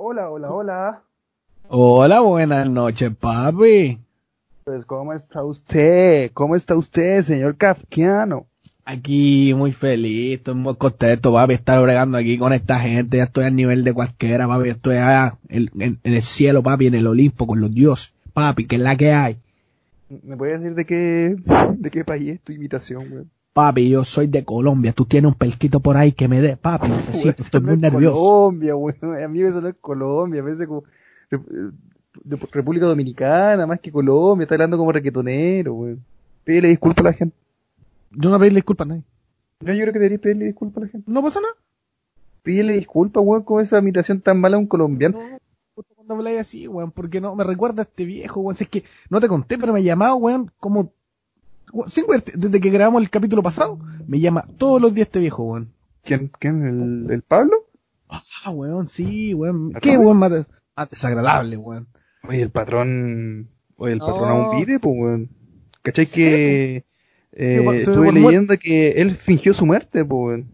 Hola, hola, hola. Hola, buenas noches, papi. Pues, ¿cómo está usted? ¿Cómo está usted, señor Kafkiano? Aquí muy feliz, estoy muy contento, papi, estar bregando aquí con esta gente. Ya estoy al nivel de cualquiera, papi. Estoy allá en, en- en el cielo, papi, en el Olimpo con los dioses, papi, que es la que hay. ¿Me puede decir de qué, de qué país es tu imitación, weón? Papi, yo soy de Colombia. Tú tienes un pelquito por ahí que me dé, papi. Necesito, estoy muy es nervioso. Colombia, weón. Amigo, eso no es Colombia. Parece como Rep- de República Dominicana, más que Colombia. Está hablando como requetonero, weón. Pídele disculpas a la gente. Yo no pedí disculpas a nadie. No, yo creo que deberías pedirle disculpas a la gente. No pasa nada. Pídele disculpas, weón, con esa imitación tan mala a un colombiano. No, cuando habláis así, weón, porque no, me recuerda a este viejo, weón. Si es que no te conté, pero me ha llamado, weón, como, sin verte, desde que grabamos el capítulo pasado, me llama todos los días este viejo, weón. ¿Quién? ¿Quién? ¿El, el Pablo? Ah, weón, sí, weón. Qué weón más des- más desagradable, weón. Oye, el patrón. Oye, el patrón aún vive, pues, weón. ¿Cachai Sí, que. eh, estuve leyendo que él fingió su muerte, pues.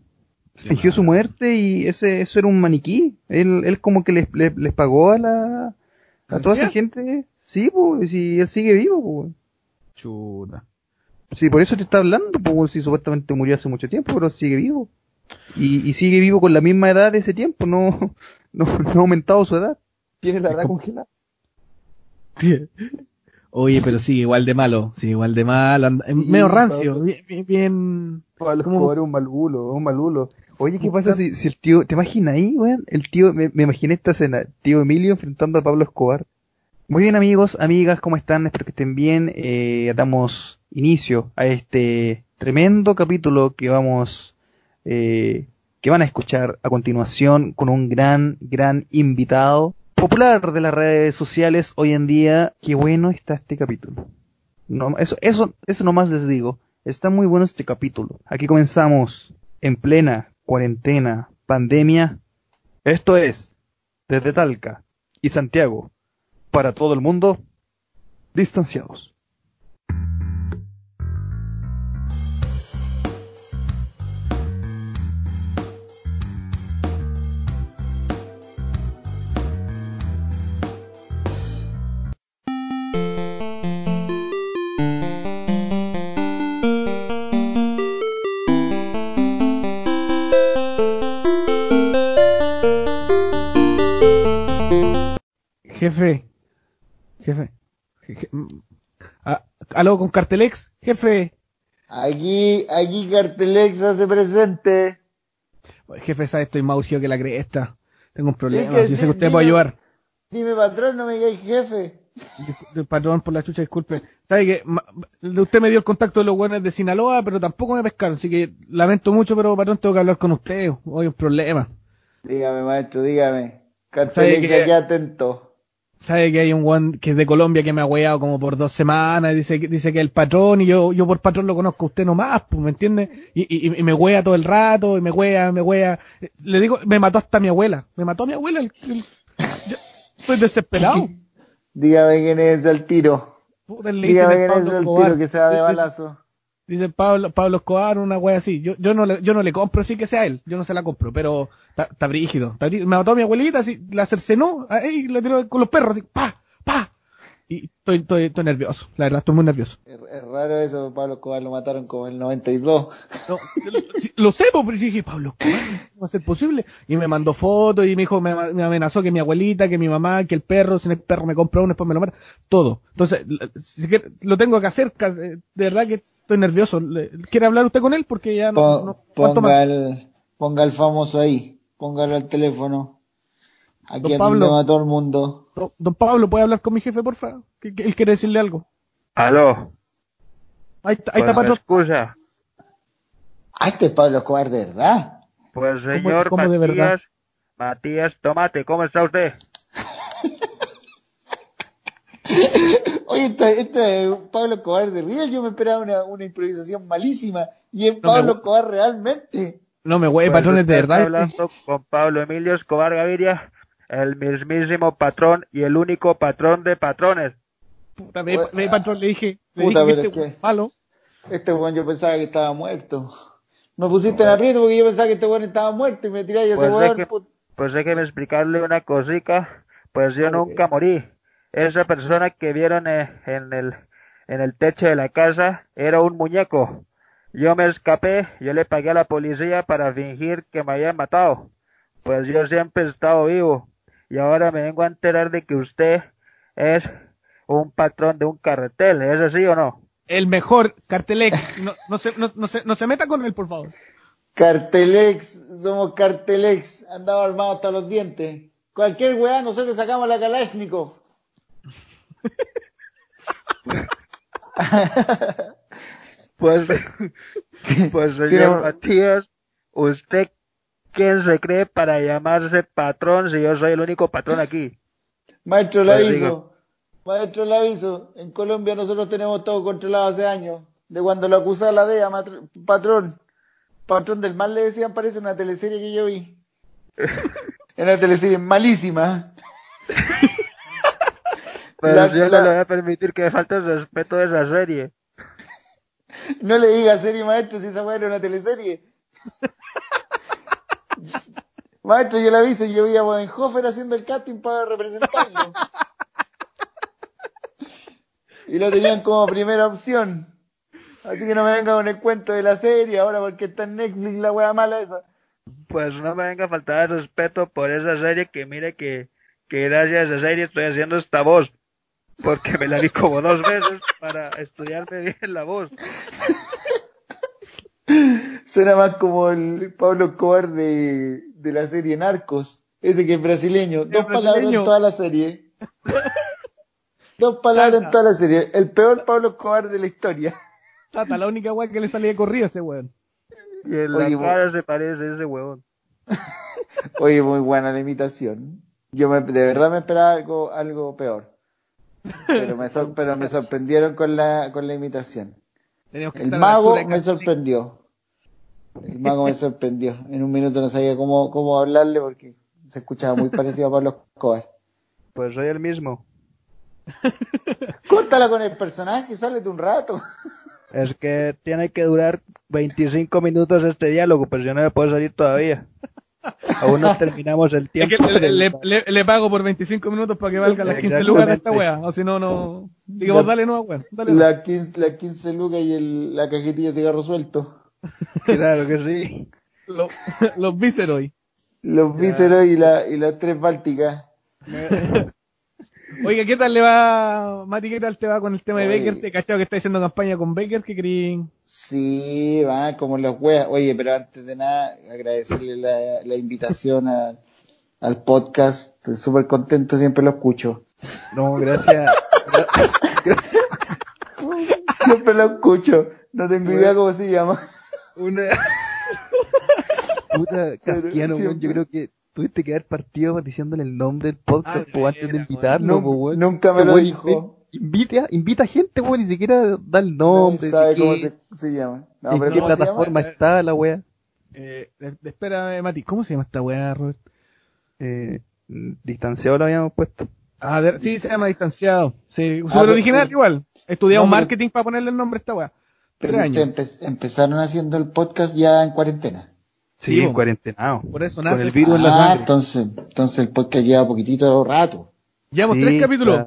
Fingió su muerte y ese eso era un maniquí. Él, él como que les, les, les pagó a la. A toda esa gente. Sí, pues, si él sigue vivo, pues. Chuta. Sí, por eso te está hablando, pues, si supuestamente murió hace mucho tiempo, pero sigue vivo. Y, y sigue vivo con la misma edad de ese tiempo, no, no, no ha aumentado su edad. Tiene la edad como- congelada. Oye, pero sigue igual de malo, sigue igual de malo, anda- Sí, medio rancio, bien, bien, bien- Pablo ¿Cómo? Escobar es un mal bulo, es un mal bulo. Oye, ¿qué pasa si, si el tío, te imaginas ahí, weón? El tío, me, me imaginé esta escena, tío Emilio enfrentando a Pablo Escobar. Muy bien amigos, amigas, ¿cómo están? Espero que estén bien. Eh, damos inicio a este tremendo capítulo que vamos, eh, que van a escuchar a continuación con un gran, gran invitado popular de las redes sociales hoy en día. Qué bueno está este capítulo. No, eso, eso, eso nomás les digo. Está muy bueno este capítulo. Aquí comenzamos en plena cuarentena, pandemia. Esto es, desde Talca y Santiago, para todo el mundo, distanciados. Jefe, jefe, jefe, mm, ah, aló con Cartelex, jefe, Aquí, aquí Cartelex hace presente. jefe, sabe, estoy más urgido que la cresta, tengo un problema, que yo sé que usted dime. puede ayudar. Dime patrón, no me digáis jefe. Patrón, por la chucha, disculpe. Sabe que ma- usted me dio el contacto de los buenos de Sinaloa, pero tampoco me pescaron, así que lamento mucho, pero patrón, tengo que hablar con usted, hoy hay un problema. Dígame maestro, dígame. ¿Sabe Cartelex qué? aquí atento. Sabe que hay un guan que es de Colombia que me ha weado como por dos semanas, dice, que- dice que es el patrón, y yo, yo por patrón lo conozco a usted nomás, pues, ¿me entiende? Y, y, y me wea todo el rato, y me wea, me wea. Le digo, me mató hasta mi abuela, me mató a mi abuela, el- el- yo estoy desesperado. Dígame quién es el tiro. Puta, le Dígame quién es el tiro que se da de balazo. Dice Pablo, Pablo Escobar, una wea así. Yo, yo no le, yo no le compro, sí que sea él. Yo no se la compro, pero está, brígido. Me mató a mi abuelita, así, la cercenó, ahí, la tiró con los perros, así, pa, pa. Y estoy, estoy, estoy nervioso, la verdad, estoy muy nervioso. Es, es raro eso, Pablo Escobar lo mataron como en el 92. No, lo, lo sé, pero dije, Pablo Escobar, ¿cómo va a ser posible? Y me mandó fotos y me dijo, me, me amenazó que mi abuelita, que mi mamá, que el perro, si el perro me compra uno, después me lo mata. Todo. Entonces, lo tengo que hacer, eh, de verdad que estoy nervioso. Le- ¿Quiere hablar usted con él? Porque ya no, Pon- no aguanto más. ponga, el, ponga el famoso ahí. Póngalo al teléfono. Aquí Don Pablo. atendemos a todo el mundo. Don, don Pablo, ¿puede hablar con mi jefe, porfa? Que, que él quiere decirle algo. Aló, Ahí está, ahí está, patrón. escucha. Ah, este es Pablo Escobar de verdad. Pues señor cómo de verdad? Matías, Matías Tomate, ¿cómo está usted? Oye, este, este es Pablo Escobar de Real, yo me esperaba una, una improvisación malísima. Y es No Pablo Escobar realmente. No me güey, Pues patrones, de verdad. hablando con Pablo Emilio Escobar Gaviria, el mismísimo patrón y el único patrón de patrones. Puta, ve, Bueno, ve, patrón, le dije, le puta, dije este es malo. Este weón yo pensaba que estaba muerto. Me pusiste en aprieto porque yo pensaba que este weón estaba muerto y me tiráis a ese Pues weón. Pues déjeme explicarle una cosita. Pues yo nunca morí. Esa persona que vieron eh, en el, en el techo de la casa era un muñeco. Yo me escapé, yo le pagué a la policía para fingir que me habían matado. Pues yo siempre he estado vivo. Y ahora me vengo a enterar de que usted es un patrón de un carretel. ¿Es así o no? El mejor Cartelex. No, no, se, no, no, se, no se meta con él, por favor. Cartelex, somos Cartelex, andaba armado hasta los dientes. Cualquier weá, nosotros sacamos la Kalashnikov. Pues, pues señor Matías, ¿usted quién se cree para llamarse patrón si yo soy el único patrón aquí? Maestro, le Pues. Maestro, le aviso. En Colombia nosotros tenemos todo controlado hace años. De cuando lo acusaba la DEA, patrón. Patrón del mal le decían, parece una teleserie que yo vi. Una teleserie malísima. La- yo la- no le voy a permitir que me falte el respeto de esa serie. No le diga serie, maestro, si esa weá era una teleserie. maestro, yo le aviso, yo vi a Bodenhofer haciendo el casting para representarlo. y lo tenían como primera opción. Así que no me venga con el cuento de la serie ahora porque está en Netflix la wea mala esa. Pues no me venga a faltar el respeto por esa serie que mire que, que gracias a esa serie estoy haciendo esta voz. Porque me la vi como dos veces para estudiarme bien la voz. Suena más como el Pablo Escobar de, de la serie Narcos. Ese que es brasileño. Dos palabras en toda la serie. Dos palabras en toda la serie. El peor Pablo Escobar de la historia. Tata, la única weá que le salía de corrido a ese weón. Y en la Oye, cara se parece a ese huevón. Oye, muy buena la imitación. Yo me- de verdad me esperaba algo, algo peor. Pero me, sor- pero me sorprendieron con la, con la imitación. El mago me sorprendió. El mago me sorprendió. En un minuto no sabía cómo, cómo hablarle porque se escuchaba muy parecido a Pablo Escobar. Pues soy el mismo. Córtala con el personaje, sale de un rato. Es que tiene que durar 25 minutos este diálogo, pero yo no me puedo salir todavía. Aún no terminamos el Es tiempo. que le, del- le- le- le pago por 25 minutos para que valga las 15 lucas de esta weá. O si no, no. Digamos, dale no, weón. Dale no. La 15, la 15 lucas y el, la cajetilla de cigarro suelto. Claro que sí. Los, los Viceroy. Los vísceros y, la, y las tres bálticas. Oiga, ¿qué tal le va, Mati? ¿Qué tal te va con el tema de Oye. Baker? Te he cachado que está haciendo campaña con Baker, ¿qué creen? Sí, va, como las weas. Oye, pero antes de nada, agradecerle la, la invitación a- al podcast. Estoy súper contento, siempre lo escucho. No, gracias. Siempre lo escucho. No tengo idea cómo se llama. Una. Puta, siempre. yo creo que tuviste que haber partido diciéndole el nombre del podcast Ah, po, antes de invitarlo, po. Nunca me lo dijo. Invita a gente, weón, ni siquiera da el No nombre. sabe de cómo qué- se, se llama. No, en pero qué ¿cómo se llama? plataforma está la wea. Eh, de- espérame, Mati, ¿cómo se llama esta weá, Robert? Eh, distanciado lo habíamos puesto. Ah, de- sí, se llama Distanciado. Sí, pero- original igual. Estudiamos No, pero- marketing para ponerle el nombre a esta weá. Pero Tres años. ustedes empe- empezaron haciendo el podcast ya en cuarentena. Sí, Sí, en po. cuarentenado. Por eso Con nace el el- virus en la Ah, entonces, entonces el podcast lleva poquitito rato. Llevamos Sí, tres capítulos.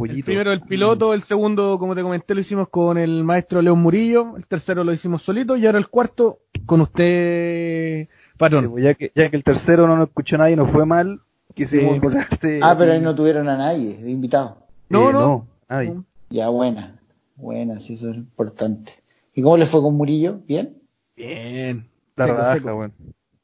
El primero el piloto, el segundo, como te comenté, lo hicimos con el maestro León Murillo, el tercero lo hicimos solito y ahora el cuarto con usted, Sí, patrón. pues ya, que, ya que el tercero no nos escuchó nadie, no fue mal, quisimos Sí. volarte- Ah, pero ahí no tuvieron a nadie de invitado. No, Eh, no. nadie. Ya, buena. Buena, sí, eso es importante. ¿Y cómo le fue con Murillo? ¿Bien? Bien. La Seco, raja, seco, weón.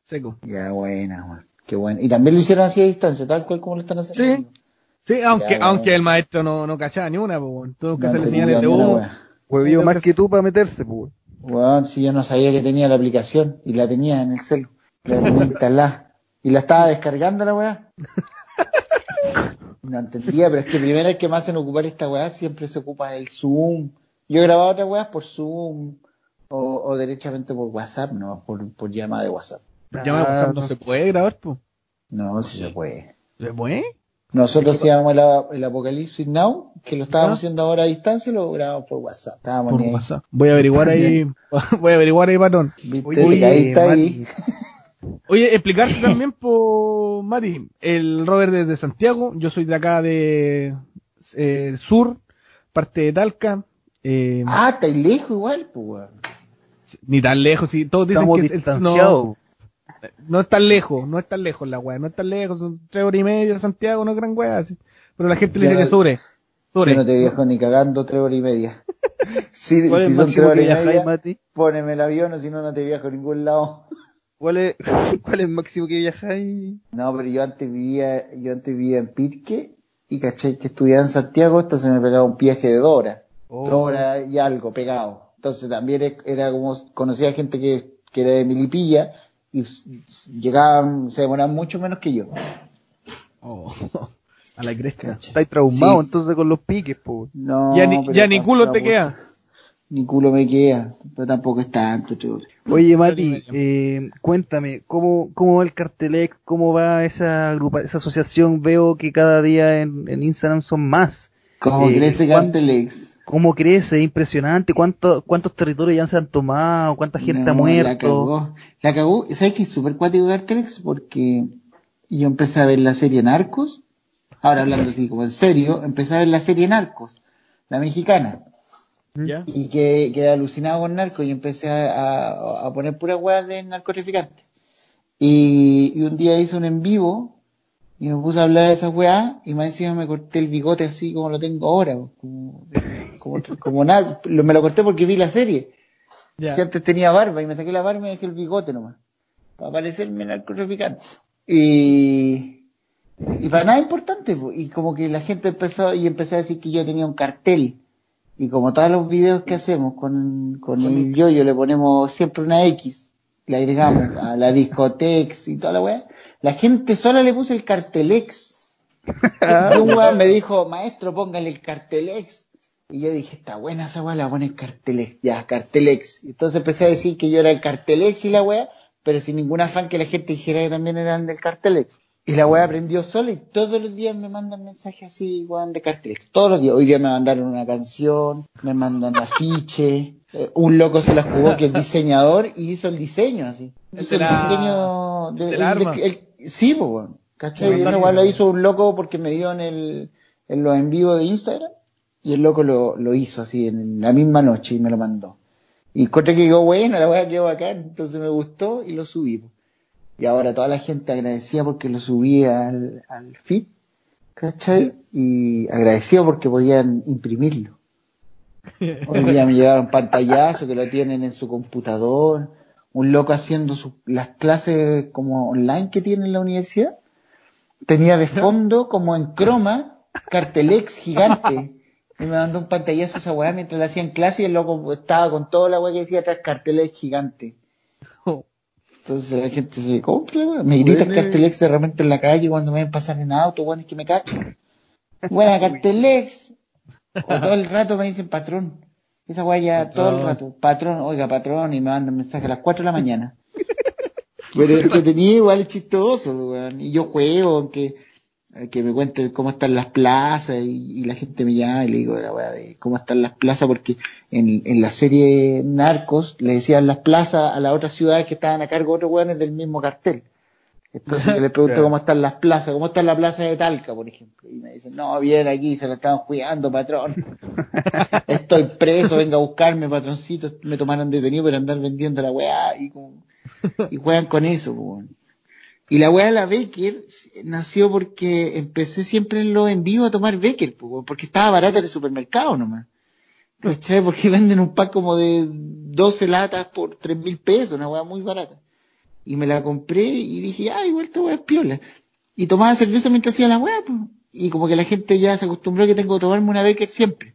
seco. Ya, buena, weón. Qué bueno. Y también lo hicieron así a distancia, tal cual como lo están haciendo. Sí. Sí, aunque, Ya, aunque bueno. el maestro no, no cachaba ni una, pues, bueno. tuvo que No hacerle señales de humo. Huevío más que- que tú para meterse, pues. Weón, si yo no sabía que tenía la aplicación y la tenía en el celu. La tenía instalada. Y la estaba descargando la weá. No entendía, pero es que primera vez que me hacen ocupar esta weá siempre se ocupa el Zoom. Yo he grabado otras weas por Zoom o, o derechamente por WhatsApp, no, por, por llamada de WhatsApp. Por llamada de Ah, WhatsApp no no. se puede grabar, pues. No, si se puede. ¿Se puede? Nosotros hacíamos el, el Apocalipsis Now, que lo estábamos Ya. haciendo ahora a distancia y lo grabamos por WhatsApp. Estábamos Por ahí. WhatsApp. Voy a averiguar ahí, voy a averiguar ahí, patrón. ¿Viste? Oye, Te caíste ahí. Oye, explicarte también, por Mati, el Robert desde Santiago, yo soy de acá de eh, Sur, parte de Talca. Eh, Ah, está lejos igual, pues, weón. ni tan lejos, sí, todos dicen Estamos que es- distanciados. no, no es tan lejos, no es tan lejos la weá, no es tan lejos, son tres horas y media de Santiago, no es gran weá, pero la gente le dice que no- Sure, Sure. Yo no te viajo ni cagando tres horas y media. si ¿Cuál es si el son tres horas que y media, Mati? poneme el avión o si no, no te viajo a ningún lado. ¿Cuál es, ¿Cuál es el máximo que viajáis? No, pero yo antes vivía, yo antes vivía en Pitque y caché que estudiaba en Santiago, entonces me pegaba un viaje de dos horas. Oh. Dos horas y algo pegado. Entonces también era como, conocía gente que, que era de Milipilla y llegaban, se demoraban mucho menos que yo. Oh, a la cresta. Caché. Estáis traumados Sí. entonces con los piques, po. No, ya ni, ya ni culo te queda. Ni culo me queda, pero tampoco es tanto, horas. Oye, Mati, eh, cuéntame, ¿cómo, ¿cómo va el Cartelex? ¿Cómo va esa grupa, esa asociación? Veo que cada día en, en Instagram son más. ¿Cómo Eh, crece ¿cuán- Cartelex? ¿Cómo crece? Es impresionante. ¿Cuánto, ¿Cuántos territorios ya se han tomado? ¿Cuánta gente No, ha muerto? La cagó. La cagó. ¿Sabes qué es súper cuático Cartelex? Porque yo empecé a ver la serie Narcos. Ahora hablando así como en serio, empecé a ver la serie Narcos, la mexicana. ¿Ya? Y que quedé alucinado con Narcos y empecé a, a- a poner puras weas de narcotraficantes. Y, y un día hice un en vivo y me puse a hablar de esas weas y más encima me corté el bigote así como lo tengo ahora. Como, como, como nar- lo- me lo corté porque vi la serie. Ya. Que antes tenía barba y me saqué la barba y me dejé el bigote nomás. Para parecerme narcotraficante. Y, y para nada importante, po. y como que la gente empezó y empecé a decir que yo tenía un cartel. Y como todos los videos que hacemos con, con el yoyo le ponemos siempre una X, le agregamos a la discotex y toda la weá, la gente sola le puso el cartelex. Y un weón me dijo, maestro, póngale el cartelex. Y yo dije, está buena esa weá, la poner cartelex, ya, cartelex. Y entonces empecé a decir que yo era el cartelex y la weá, pero sin ningún afán que la gente dijera que también eran del cartelex. Y la weá aprendió sola y todos los días me mandan mensajes así, weón, de cartelex. Todos los días. Hoy día me mandaron una canción, me mandan afiche. eh, un loco se la jugó que es diseñador y hizo el diseño así. Hizo el diseño de, el del el- arma. el- sí, pues. ¿Cachai? Y esa weá lo hizo un loco porque me vio en el, en los en vivo de Instagram. Y el loco lo, lo hizo así en la misma noche y me lo mandó. Y encontré que quedó bueno, la weá quedó bacán, entonces me gustó y lo subí. Y ahora toda la gente agradecía porque lo subí al, al feed, ¿cachai? Y agradecido porque podían imprimirlo. Hoy día me llevaron pantallazo que lo tienen en su computador, un loco haciendo su- las clases como online que tiene en la universidad. Tenía de fondo como en croma cartelex gigante. Y me mandó un pantallazo a esa weá mientras le hacían clase y el loco estaba con toda la weá que decía atrás cartelex gigante. Entonces la gente se compra, weón. Me grita Bueno. Cartelex de repente en la calle cuando me ven pasar en auto, weón, es que me cachan. Buena Cartelex. O todo el rato me dicen patrón. Esa weá ya todo el rato. Patrón, oiga patrón, y me mandan mensajes a las 4 de la mañana. Pero entretenido, igual es chistoso, weón. Y yo juego, aunque que me cuente cómo están las plazas y, y la gente me llama y le digo de la weá de cómo están las plazas porque en, en la serie Narcos le decían las plazas a las otras ciudades que estaban a cargo de otros weones del mismo cartel. Entonces yo le pregunto Claro. cómo están las plazas, cómo está la plaza de Talca, por ejemplo. Y me dicen, no, bien aquí, se la estamos cuidando, patrón. Estoy preso, venga a buscarme, patroncito. Me tomaron detenido por andar vendiendo la weá y, como- y juegan con eso, weón. Y la weá de la Becker nació porque empecé siempre en lo en vivo a tomar Becker, po, weón, porque estaba barata en el supermercado nomás. ¿Cachai? Porque venden un pack como de 12 latas por 3 mil pesos, una weá muy barata. Y me la compré y dije, ah, igual esta weá es piola. Y tomaba cerveza mientras hacía la weá, pues. Y como que la gente ya se acostumbró que tengo que tomarme una Becker siempre.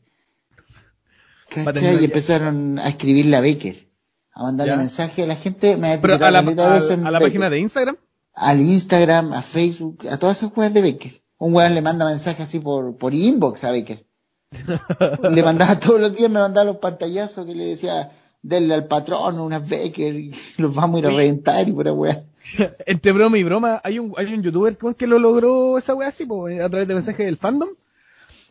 ¿Cachai? Y empezaron a escribir la Becker. A mandarle mensaje a la gente. Me ha Pero a la, a, a la página de Instagram. al Instagram, a Facebook, a todas esas weas de Becker. Un weón le manda mensajes así por, por inbox a Becker. le mandaba todos los días, me mandaba los pantallazos que le decía, denle al patrón unas Becker y los vamos a ir a reventar y pura wea. Entre broma y broma, hay un, hay un youtuber que lo logró esa wea así, po, a través de mensajes del fandom.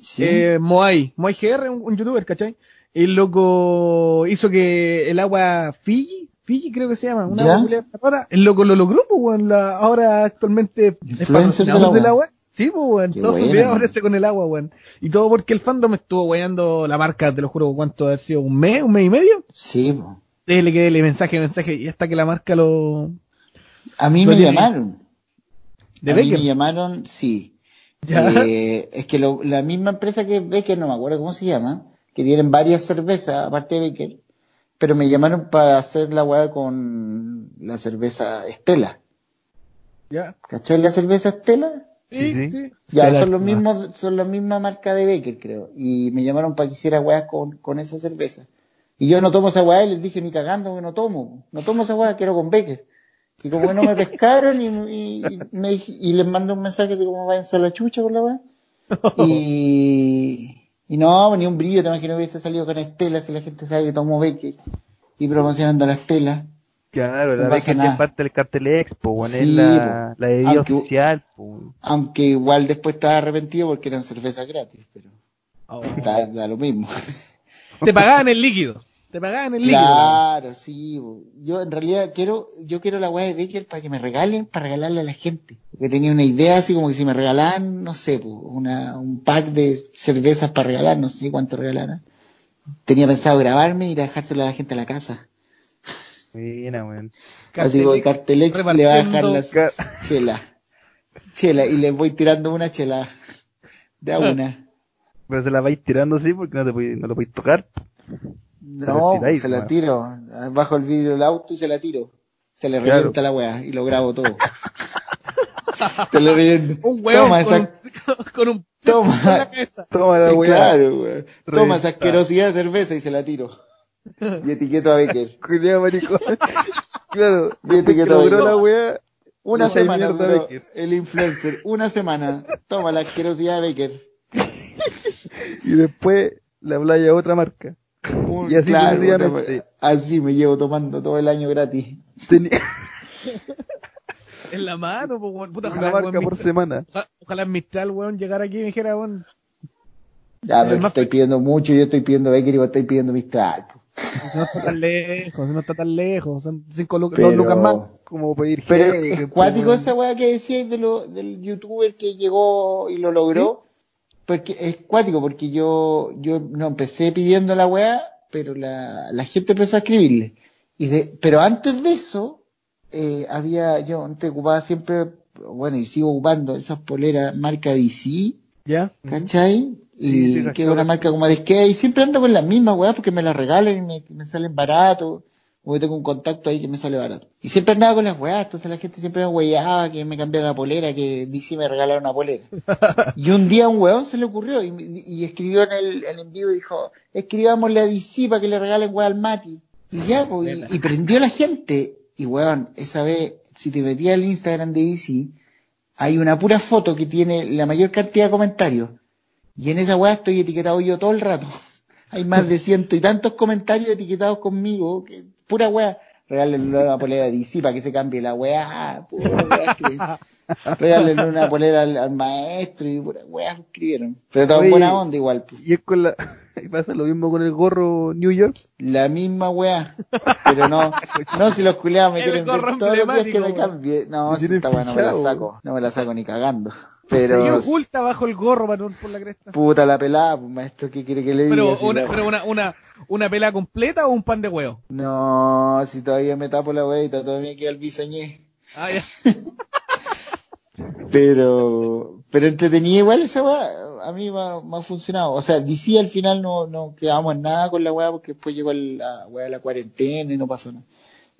Sí. Eh, Moai, Moai GR, un, un youtuber, ¿cachai? El loco hizo que el agua Fiji Fiji creo que se llama, una agua. El loco lo logró, pues, ahora actualmente es patrocinador del agua. Sí, pues, weón, todos sus videos aparece con el agua, weón. Y todo porque el fandom estuvo weyando la marca, te lo juro, ¿cuánto ha sido? ¿Un mes? ¿Un mes y medio? Sí, po. Dele que dele mensaje, mensaje, y hasta que la marca lo... A mí Lo me tiene. llamaron. ¿De a mí Becker? me llamaron, sí. ¿Ya? Eh, es que lo- la misma empresa que Becker, no me acuerdo cómo se llama, que tienen varias cervezas, aparte de Becker, pero me llamaron para hacer la weá con la cerveza Estela. ¿Ya? ¿Cachai la cerveza Estela? Sí, Sí. Ya, son los mismos, son la misma marca de Becker, creo. Y me llamaron para que hiciera weá con, con esa cerveza. Y yo no tomo esa weá y les dije ni cagando que no tomo. No tomo esa weá, quiero con Becker. Y como que no me pescaron y, y, y me, y les mandé un mensaje así como váyanse a la chucha con la weá. Y, y no, ni un brillo, te imaginas que hubiese salido con Estela si la gente sabe que tomo Becker. Y promocionando la Estela. Claro, la No vez pasa que nada. es parte del cartel Expo, es Sí, la, la bebida Aunque- oficial, po. Aunque igual después estaba arrepentido porque eran cervezas gratis, pero Oh. da, da lo mismo. Te pagaban el líquido. Te pagaban el líquido. Claro, sí. Yo en realidad quiero, yo quiero la weá de Becker para que me regalen, para regalarle a la gente. Porque tenía una idea así como que si me regalaban, no sé, po, una, un pack de cervezas para regalar, no sé cuánto regalaran. Tenía pensado grabarme y ir a dejárselo a la gente a la casa. Buena, weón. Así como el Cartelex le va a dejar las Ca- chela. Chela, y les voy tirando una chela. De a una. Pero se la vais tirando así porque no, te podéis- no lo podéis tocar. No, tiráis, se la tiro. Bajo el vidrio del auto y se la tiro. Se le Claro. revienta la weá y lo grabo todo. Te lo reviento. Un hueón Toma con, esa, un, con un Toma. la cabeza. Toma la weá. claro, weón. Toma esa asquerosidad de cerveza y se la tiro. Y etiqueto a Becker. Culeado maricón. claro. Y etiqueto que a Becker. la. Una semana duró el influencer. Una semana. Toma la asquerosidad de Becker. Y después la playa a otra marca. Un- Y así claro, otra- así me llevo tomando todo el año gratis. Tenía En la mano. Puta, una ojalá, marca weón, por Mistral- semana. ojalá, ojalá Mistral, weón, llegara aquí y me dijera, weón, Ya, pero Es más estoy pidiendo mucho, yo estoy pidiendo Becker y vos estáis pidiendo Mistral. po. No está tan lejos, no está tan lejos, son cinco lucas, Pero, dos lucas más. Como pedir pero es cuático esa weá que decíais de lo, del youtuber que llegó y lo logró. Porque es cuático, porque yo, yo no empecé pidiendo la weá, pero la, la gente empezó a escribirle. Y de, pero antes de eso, eh, había, yo antes ocupaba siempre, bueno, y sigo ocupando esas poleras marca DC, ¿Ya? ¿cachai? Y Sí, sí, que es una marca como de skate, y siempre ando con las mismas weas porque me las regalan y me, me salen barato, o tengo un contacto ahí que me sale barato. Y siempre andaba con las weas, entonces la gente siempre me weyaba que me cambiara la polera, que DC me regalara una polera. y un día a un weón se le ocurrió y, escribió en el, en el vivo y dijo, escribámosle a DC para que le regalen wea al Mati. Y ya, pues, y, y prendió la gente. Y weón, esa vez, si te metías al Instagram de DC, hay una pura foto que tiene la mayor cantidad de comentarios. Y en esa weá estoy etiquetado yo todo el rato. Hay más de ciento y tantos comentarios etiquetados conmigo, que pura weá. Regálenle una polera de DC para que se cambie la weá. Pura weá que- Regálenle una polera al, al maestro y pura weá escribieron. Pero todo en Oye, buena onda igual. pues. Y es con la. y pasa lo mismo con el gorro New York. La misma weá. Pero no, no si los culeados me El quieren ver todos los días que me cambie. No, si tienen esta weá no me la saco. No me la saco ni cagando. Se Pero, oculta bajo el gorro para no por la cresta. puta la pelada, pues, maestro, ¿qué quiere que le diga? Pero Si una, la- pero una, una, una pela completa o un pan de huevo. No, si todavía me tapo la weita, todavía queda el bisoñé. Ah, ya. Pero, pero entretenía igual esa weá, a mí me ha, me ha funcionado. O sea, DC al final no, no quedamos en nada con la weá porque después llegó la weá de la cuarentena y no pasó nada.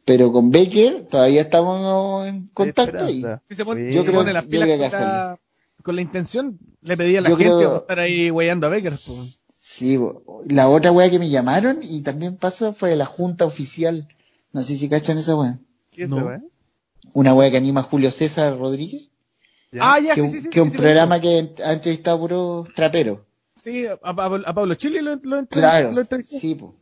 Pero con Baker todavía estamos en contacto Sí. si Yo se creo- pone las yo pilas creo que con, la, hacerle. Con la intención, le pedí a la Yo gente creo- estar ahí weyando a Becker. Pues. Sí, bo- la otra weá que me llamaron y también pasó fue la junta oficial. No sé si cachan esa weá. ¿Qué es No. esa weá? Una weá que anima Julio César Rodríguez. Ya. Ah, ya, que sí, que un sí, programa que ha entrevistado puro trapero. Sí, a, a- a Pablo Chile lo, lo, entrevistó- Claro, lo entrevistó. sí, po.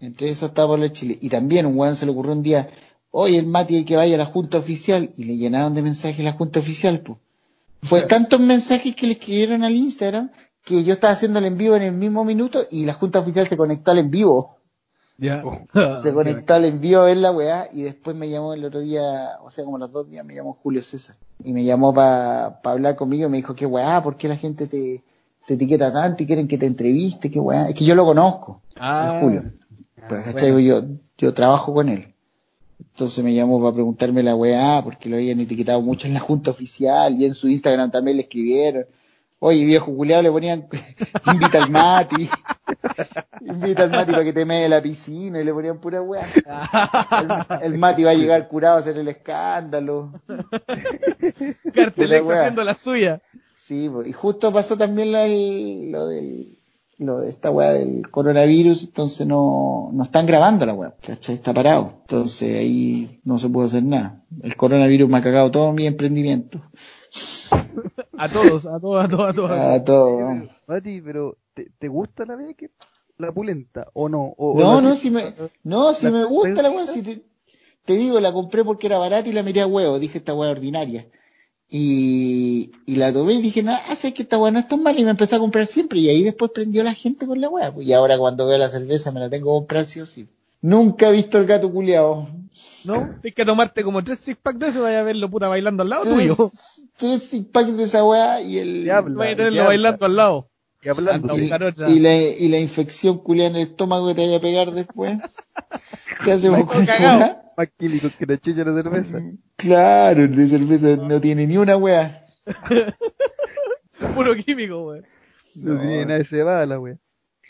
Entre eso estaba Pablo Chile. Y también un weón se le ocurrió un día, oye, el Mati que vaya a la junta oficial. Y le llenaron de mensajes la junta oficial, po. Fue tantos mensajes que le escribieron al Instagram que yo estaba haciendo el en vivo en el mismo minuto y la junta oficial se conectó al en vivo. Ya. Se conectó al envío a ver la weá y después me llamó el otro día, o sea, como los dos días, me llamó Julio César. Y me llamó para hablar conmigo y me dijo, qué weá, ¿por qué la gente te, te etiqueta tanto y quieren que te entreviste? Qué weá. Es que yo lo conozco, Ah, Julio. Pues, ¿cachai? Yo, yo trabajo con él. Entonces me llamó para preguntarme la weá, porque lo habían etiquetado mucho en la junta oficial y en su Instagram también le escribieron. Oye, viejo culiado, le ponían, invita al Mati, invita al Mati para que te mee la piscina y le ponían pura weá. El, el Mati va a llegar curado a hacer el escándalo. Wea. haciendo la suya. Sí, y justo pasó también el- lo del lo de esta weá del coronavirus, entonces no, no están grabando la weá, ¿cachai? Está parado. Entonces ahí no se puede hacer nada. El coronavirus me ha cagado todo mi emprendimiento. A todos, a todos, a todos, a todos. A todo, vamos. Mati, pero ¿te, te gusta la Becker? ¿La pulenta? ¿O no? ¿O, No, no, si me, no, si ¿La me gusta la weá, si te, te digo, la compré porque era barata y la miré a huevo, dije esta weá ordinaria. Y, y la tomé y dije, nada, sé que esta weá no es tan mala y me empecé a comprar siempre y ahí después prendió la gente con la weá. pues, Y ahora cuando veo la cerveza me la tengo que comprar sí o sí. Nunca he visto el gato culiao. ¿No? Tienes que tomarte como tres six pack de eso y vaya a verlo puta bailando al lado tuyo. Tres six packs de esa weá y el, Diablo. Vaya a ¿y tenerlo bailando al lado. Y hablando, otra. y la, y la infección culiada en el estómago que te vaya a pegar después. ¿Qué hacemos con weá? Más químico que la chucha de la cerveza. Claro, el de cerveza no tiene ni una weá. Puro químico, güey. No, No. tiene nada de cebada la wea.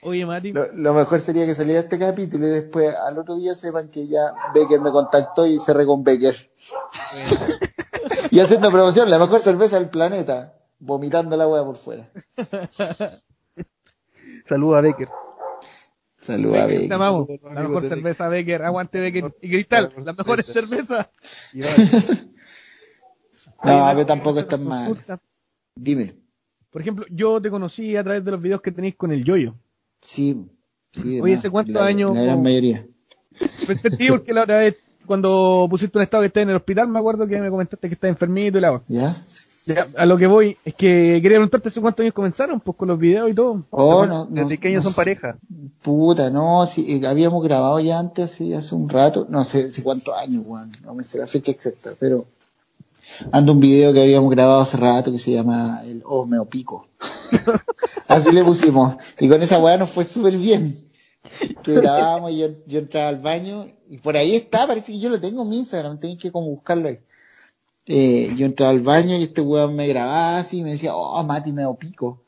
Oye, Mati. Lo, lo mejor sería que saliera este capítulo y después al otro día sepan que ya Becker me contactó y cerré con Becker. y haciendo promoción, la mejor cerveza del planeta. Vomitando la weá por fuera. Saludos a Becker. Saludos a Becker, te amamos. La mejor cerveza Becker, aguante Becker y Cristal, Mejor las mejores cerveza. cervezas. No, pero tampoco quiero es tan hacer una mal. Dime. Por ejemplo, yo te conocí a través de los videos que tenéis con el yoyo. Sí. sí Oye. ¿hace cuántos años- La gran mayoría. Pensé en ti porque la otra vez, cuando pusiste un estado que estás en el hospital, me acuerdo que me comentaste que estás enfermito y la agua. ¿Ya? Ya, a lo que voy es que quería preguntarte hace cuántos años comenzaron, pues con los videos y todo. Oh, no, no, ¿Desde qué años no son pareja? Puta, no, sí, eh, habíamos grabado ya antes, sí, hace un rato, no sé, sé cuántos años, weón, no me sé la fecha exacta, pero ando un video que habíamos grabado hace rato que se llama el Homeopico. Así le pusimos, y con esa weá nos fue súper bien. Que grabábamos y yo, yo entraba al baño, y por ahí está, parece que yo lo tengo en mi Instagram, tengo que como buscarlo ahí. Eh, yo entraba al baño y este weón me grababa así y me decía, oh, Mati, me pico.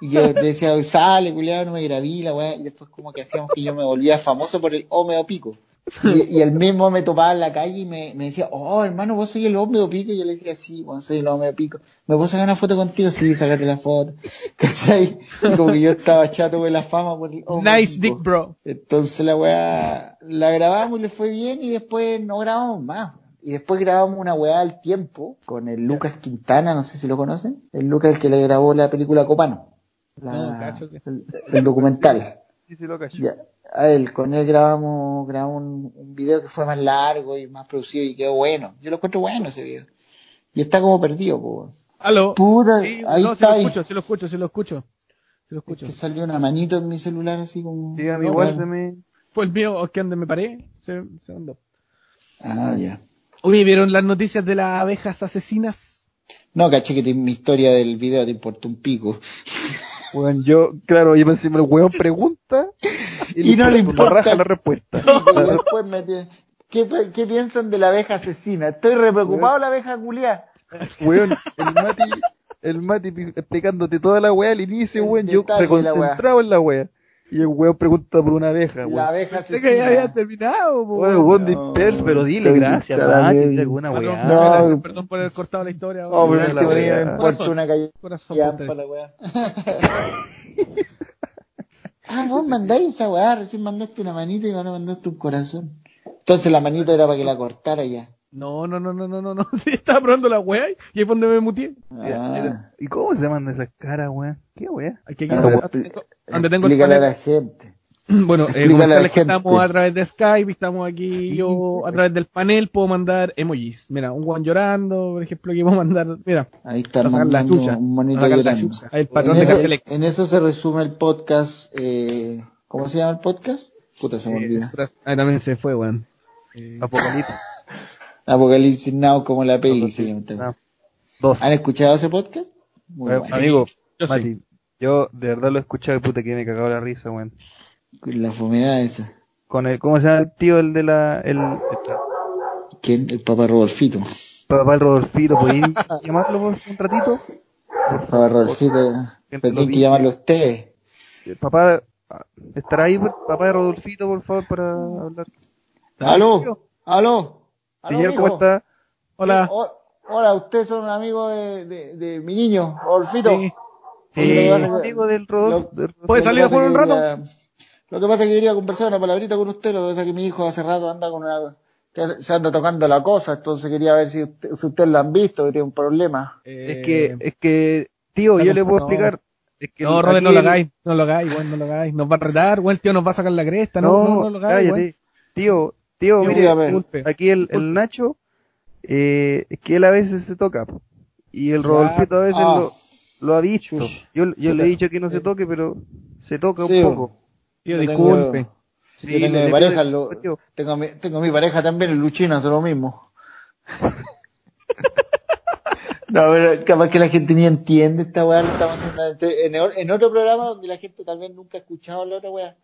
Y yo decía, sale, culiado, no me grabí la weá. Y después como que hacíamos que yo me volvía famoso por el Homeo Pico. Y, y el mismo me topaba en la calle y me, me decía, oh, hermano, vos soy el Homeo Pico. Y yo le decía, sí, vos soy el Homeo Pico. ¿Me puedo sacar una foto contigo? Sí, sácate la foto. ¿Cachai? Y como que yo estaba chato con la fama por el Homeo Nice Pico. dick, bro. Entonces la weá la grabamos y le fue bien y después no grabamos más. Y después grabamos una weá al tiempo con el Lucas Quintana, no sé si lo conocen. El Lucas el que le grabó la película Copano. La- No, cacho que- el, el documental. Sí, sí, lo cacho. Ya, a él, con él grabamos, grabamos un, un video que fue más largo y más producido y quedó bueno. Yo lo encuentro bueno ese video. Y está como perdido, po. Aló. Puta, Sí, ahí no, está sí lo ahí. escucho, sí lo escucho, sí lo escucho. Sí lo Es escucho. que salió una manito en mi celular así como... Sí, a mí igual se me... Fue el mío que donde me paré, se, se mandó. Ah, ya. Oye, ¿vieron las noticias de las abejas asesinas? No, caché que te- mi historia del video te importa un pico. Bueno, yo, claro, yo pensé, el weón pregunta Y no le importa. raja la respuesta. Y después me tiene- ¿Qué, qué piensan de la abeja asesina? Estoy re preocupado la abeja culiá. Weón, el Mati, el Mati explicándote toda la weá al inicio, weón, yo reconcentrado en la weá. Y el weón pregunta por una abeja, La weón. abeja Pensé que ya había terminado. Weón, weón No, disperso, pero dile gracias, weón. alguna Perdón, weá. No. gracias, perdón por haber cortado la historia. Oh, pero Mira es la que me weá. importa una calle Corazón para la weá. ah, vos mandáis esa weá, recién mandaste una manita y ahora mandaste un corazón. Entonces la manita era para que la cortara ya. No, no, no, no, no, no, no. Sí, estaba probando la weá y ahí fue donde me mutié. Ah, ¿Y cómo se manda esas caras, weón? ¿Qué weá? Aquí, Ah, donde, tengo, donde el explícale a la gente. Bueno, eh, explícale a la comentarles que gente. estamos a través de Skype, estamos aquí Sí, yo a través del panel, puedo mandar emojis. Mira, un guan llorando, por ejemplo, aquí puedo mandar, mira, Ahí está la chucha. un la llorando. el patrón En de eso, Cartelec. en eso se resume el podcast. Eh, ¿Cómo se llama el podcast? Puta, se me olvidó. Ahí también se fue, weón. Eh, Apocalipsis. Apocalipsis Now como la peli. Ah, Dos. ¿Han escuchado ese podcast? Muy Eh, bueno. amigo, yo sí. Yo de verdad lo he escuchado y puta que me cagaba la risa, weón. La fumedad esa. Con el, ¿cómo se llama el tío, el de la, el, el ¿Quién? El Papa Rodolfito. papá Rodolfito, ¿podéis llamarlo por un ratito? El Papa Rodolfito. Pero tienen que llamarlo ustedes. Papá, ¿estará ahí papá de Rodolfito, por favor, para hablar? ¿Aló? ¿Aló? ¿Aló, Señor, ¿cómo está? Hola. Hola, ustedes son amigos de, de, de mi niño, Rodolfito. Sí. Sí, Eh, lo que pasa es que- amigo del Rodolfo. lo- del- ¿Puedes Lo que salir a jugar un rato? quería- Lo que pasa es que quería conversar una palabrita con usted, lo que pasa es que mi hijo hace rato anda con una... que se anda tocando la cosa, entonces quería ver si usted, si usted lo han visto, que tiene un problema. Eh, Es que, es que, tío, yo le puedo computadora. explicar. Es que no, no lo hagáis, no lo hagáis, weón, no lo hagáis. Nos va a retar, weón, el tío nos va a sacar la cresta, no, no, no, lo hagáis, cállate. Tío, tío, Tío, mire, dígame. disculpe. aquí el. Nacho, eh, es que él a veces se toca, y el Rodolfito a veces ah. lo, lo ha dicho. Yo, yo le he dicho que no se toque, pero se toca Sí, un poco. Tío, Yo disculpe. Sí, Yo tengo mi pareja, lo- tengo, mi, tengo mi pareja también, el Luchino, hace lo mismo. no, pero capaz que la gente ni entiende esta weá, lo estamos haciendo este- en, en otro programa donde la gente tal vez nunca ha escuchado la otra weá.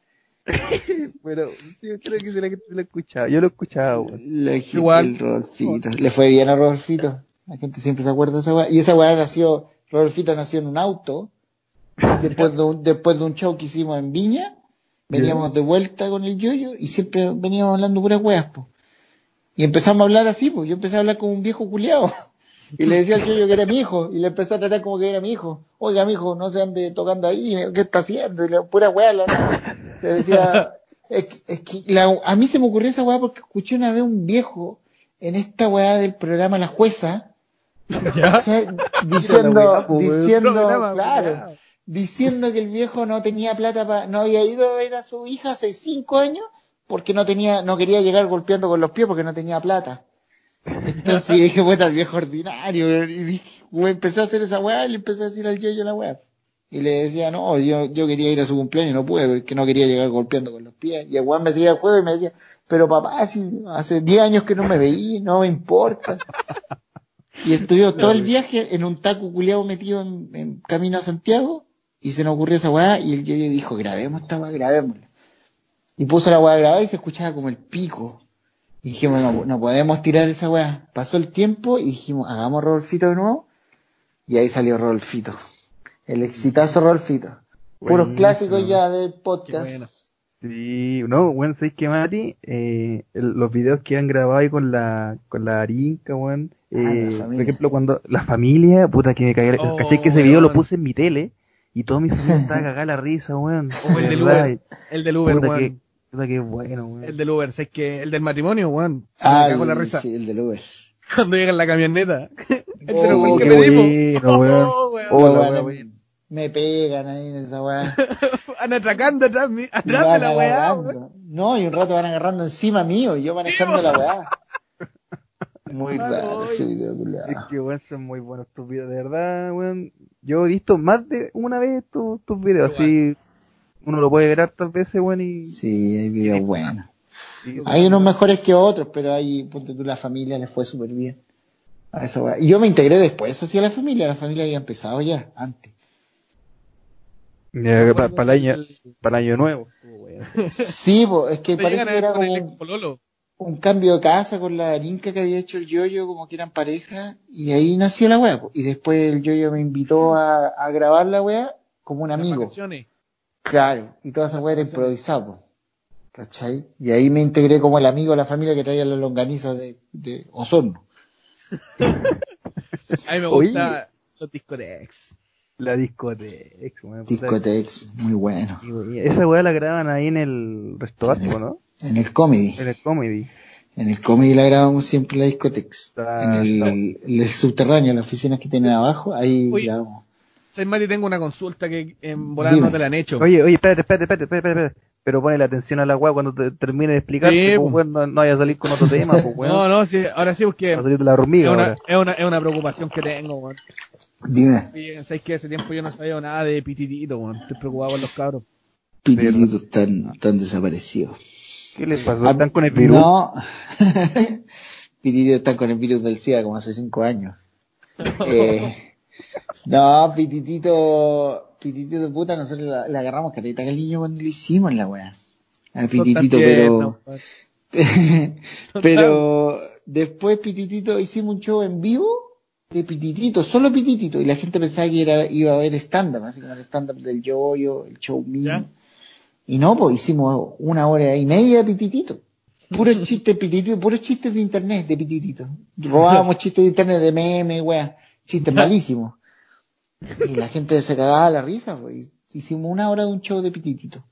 Pero, tío, creo que si la gente lo ha escuchado. Yo lo he escuchado. La gente, Igual. el Rodolfito. Le fue bien a Rodolfito. La gente siempre se acuerda de esa weá. Y esa weá nació, Rodolfito nació en un auto. Después de un, después de un show que hicimos en Viña. Veníamos de vuelta con el yoyo y siempre veníamos hablando puras weas, po. Y empezamos a hablar así, pues. Yo empecé a hablar como un viejo culiao. Y le decía al yoyo que era mi hijo. Y le empecé a tratar como que era mi hijo. Oiga, mi hijo, no se ande tocando ahí. ¿Qué está haciendo? Y le, pura le decía, es que, es que la- a mí se me ocurrió esa weá porque escuché una vez un viejo en esta weá del programa La Jueza, Diciendo, diciendo, Programa, claro, diciendo que el viejo no tenía plata para, no había ido a ver a su hija hace cinco años porque no tenía, no quería llegar golpeando con los pies porque no tenía plata. Entonces dije, puta, el viejo ordinario, y dije, empecé a hacer esa weá y le empecé a decir al yo la weá. Y le decía, no, yo, yo quería ir a su cumpleaños y no pude porque no quería llegar golpeando con los pies. Y el weón me seguía el juego y me decía, pero papá, si hace 10 años que no me veí, no me importa. Y estuvimos todo el viaje en un taco culiado metido en, en camino a Santiago y se nos ocurrió esa weá y el yo dijo, grabemos esta weá, grabémosla. Y puso la weá a grabar y se escuchaba como el pico. Y dijimos, no, no podemos tirar esa weá. Pasó el tiempo y dijimos, hagamos Rodolfito de nuevo. Y ahí salió Rodolfito. El exitazo Rodolfito. Puros Buenísimo. clásicos ya del Qué podcast. bueno. Sí, no, weón, ¿sabes qué, Mati? Eh, el- los videos que han grabado ahí con la, con la Arinca, weón. Ah, Eh, por ejemplo, cuando la familia, puta que me cagué. Oh, ¿Cachai que ese video lo puse en mi tele? Y toda mi familia estaba cagada la risa, weón. O el De del Uber. El del Uber, Puta weón. que, puta que bueno, weón. El del Uber, ¿sabes que El del matrimonio, weón. Ah, la risa. sí, el del Uber. Cuando llega en la camioneta. Este Oh, el que pedimos. bueno, weón. Oh, weón. Oh, la Weón, me- weón. me pegan ahí en esa weá. Van atracando atrás, atrás de la weá. No, y un rato van agarrando encima mío y yo manejando la weá. Muy Ay, raro ese video, Es culiao. que, weón, son muy buenos tus videos, de verdad, weón. Yo he visto más de una vez tu- tus videos, así uno lo puede ver hartas veces, weón, y... Sí, hay videos buenos. Hay unos mejores que otros, pero ahí, ponte tú, la familia les fue súper bien. A esa weá. Y yo me integré después, eso sí, a la familia. La familia había empezado ya, antes. Ya, pa- para el año, para el año nuevo. estuvo weón. Sí, po, es que parece que era con como un, cambio de casa con la Arinca que había hecho el yoyo, como que eran pareja, y ahí nació la weá. po. Y después el yoyo me invitó a, a grabar la weá como un amigo. vacaciones. Claro, y toda esa weá era improvisado. po. ¿Cachai? Y ahí me integré como el amigo de la familia que traía las longanizas de, de Osorno. A mí me Oye. gusta los discotex. La discoteca, weón. Discotex, muy bueno. Esa weá la graban ahí en el restaurante, ¿no? En el comedy. En el comedy. En el comedy la grabamos siempre la Discotex. Está- en el, subterráneo, las oficinas que tienen abajo, ahí Oye. grabamos. Say, Mati, tengo una consulta que en volar Dime. no te la han hecho. Oye, oye, espérate, espérate, espérate, espérate, espérate. Pero ponle la atención a la weá cuando te termine de explicar, Sí, pues, weón, no, no vaya a salir con otro tema, pues, weón. No, no, sí, ahora sí, porque Va a salir de la es hormiga una, ahora. es, una, es una preocupación que tengo, weón. Dime. ¿Sabes que Hace tiempo yo no sabía nada de pititito, weón. Estoy preocupado por los cabros. Pitititos están, están desaparecidos. ¿Qué les pasó? Ah, ¿Están con el virus? No. Pitititos están con el virus del SIDA como hace cinco años. Eh, no, Pititito, Pititito de puta, nosotros la- le agarramos careta cariño cuando lo hicimos la weá. A Pititito, pero, pero después Pititito hicimos un show en vivo de Pititito, solo Pititito, y la gente pensaba que era, iba a haber stand-up, así como el stand-up del yoyo, el show mío. Y no, pues hicimos una hora y media de Pititito. Puros chistes pititito, puros chistes de internet de pititito. Robábamos chistes de internet de memes, weá. Chistes malísimos. Y la gente se cagaba la risa, pues. Hicimos una hora de un show de pititito.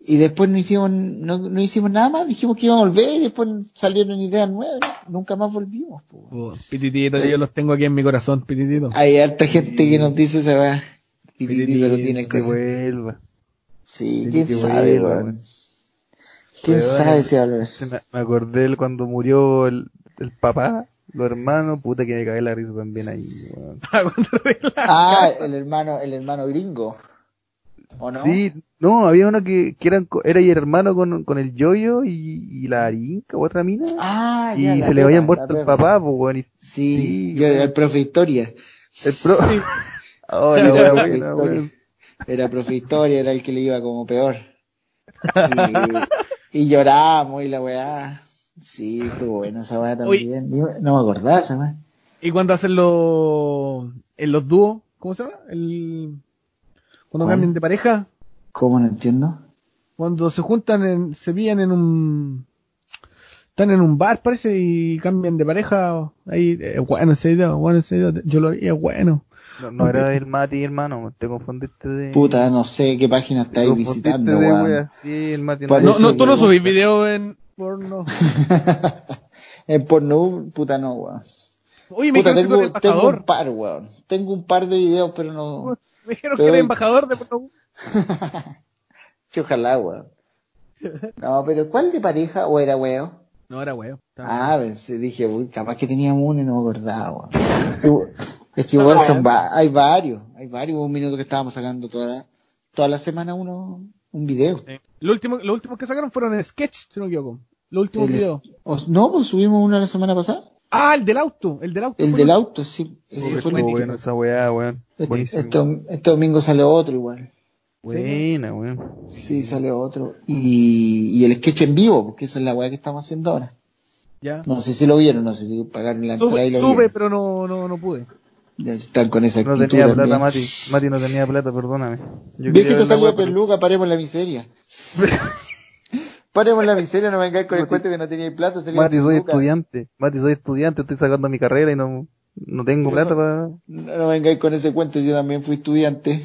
Y después no hicimos, no, no hicimos nada más, dijimos que íbamos a volver y después salieron ideas nuevas, nunca más volvimos. po. Oh, pititito, yo los tengo aquí en mi corazón, pititito. Hay harta gente que nos dice esa weá. Pititito lo tiene el que vuelva. Sí, quién que sabe, weón. ¿Quién sabe si va a volver? Se Me, acordé cuando murió el, el papá, los hermanos, puta que me cagué la risa también ahí, weón. Ah, el hermano, el hermano gringo. ¿O no? Sí, no, había uno que, que eran, co- era y hermano con, con el yoyo y, y la arinca, otra mina. Ah, y ya, la se le había muerto el papá, pues, weón. y- Sí, Sí, yo era weón. el profe historia. El pro... Oh, Era profe de buena, historia. weón. Era profe historia, era el que le iba como peor. Y, y lloramos y la weá. Sí, estuvo buena esa weá también. No me acordaba esa weá. ¿Y cuando hacen los, en los dúos? ¿Cómo se llama? El, cuando ¿Cuál? cambian de pareja, ¿Cómo no entiendo? cuando se juntan, en, se pillan en un, están en un bar parece y cambian de pareja, ahí, eh, bueno ese video, bueno ese video, yo lo vi, es bueno. No, no era el Mati, hermano, te confundiste de... Puta, no sé qué página estáis visitando, weón. Sí, el Mati No, no, tú no subís video en porno. En porno, puta no, weón. Oye, me Puta, dijeron que tengo, tengo un par, weón. Tengo un par de videos, pero no. Me dijeron Pero- que eres embajador de porno. Ojalá, weón. No, pero ¿cuál de pareja o era weón? No, era weón. Ah, pensé, dije, uy, capaz que teníamos uno y no me acordaba, weón. Es que igual son va- hay varios, hay varios, hubo un minuto que estábamos sacando toda, toda la semana uno, un video. Sí. Lo último, los últimos que sacaron fueron en sketch, si no me equivoco. Los últimos El- videos. o- no, pues subimos uno la semana pasada. Ah, el del auto, el del auto. El del auto, sí. Ese fue el bueno esa weá, weón. Este, Buenísimo. este- este domingo sale otro igual. Buena, weón. Sí, sale otro. Y, y el sketch en vivo, porque esa es la weá que estamos haciendo ahora. Ya. No sé si lo vieron, no sé si pagaron la entrada y Sube, lo sube, vieron. pero no, no, no pude. Ya están con esa No actitud tenía también. plata, Mati. Mati no tenía plata, perdóname. Yo Ve quería que salió pero- peluca, paremos la miseria. paremos la miseria, no vengáis con el cuento que no tenía plata. Mati, soy estudiante. Mati, soy estudiante, estoy sacando mi carrera y no, no tengo plata no- para... No, no vengáis con ese cuento, yo también fui estudiante.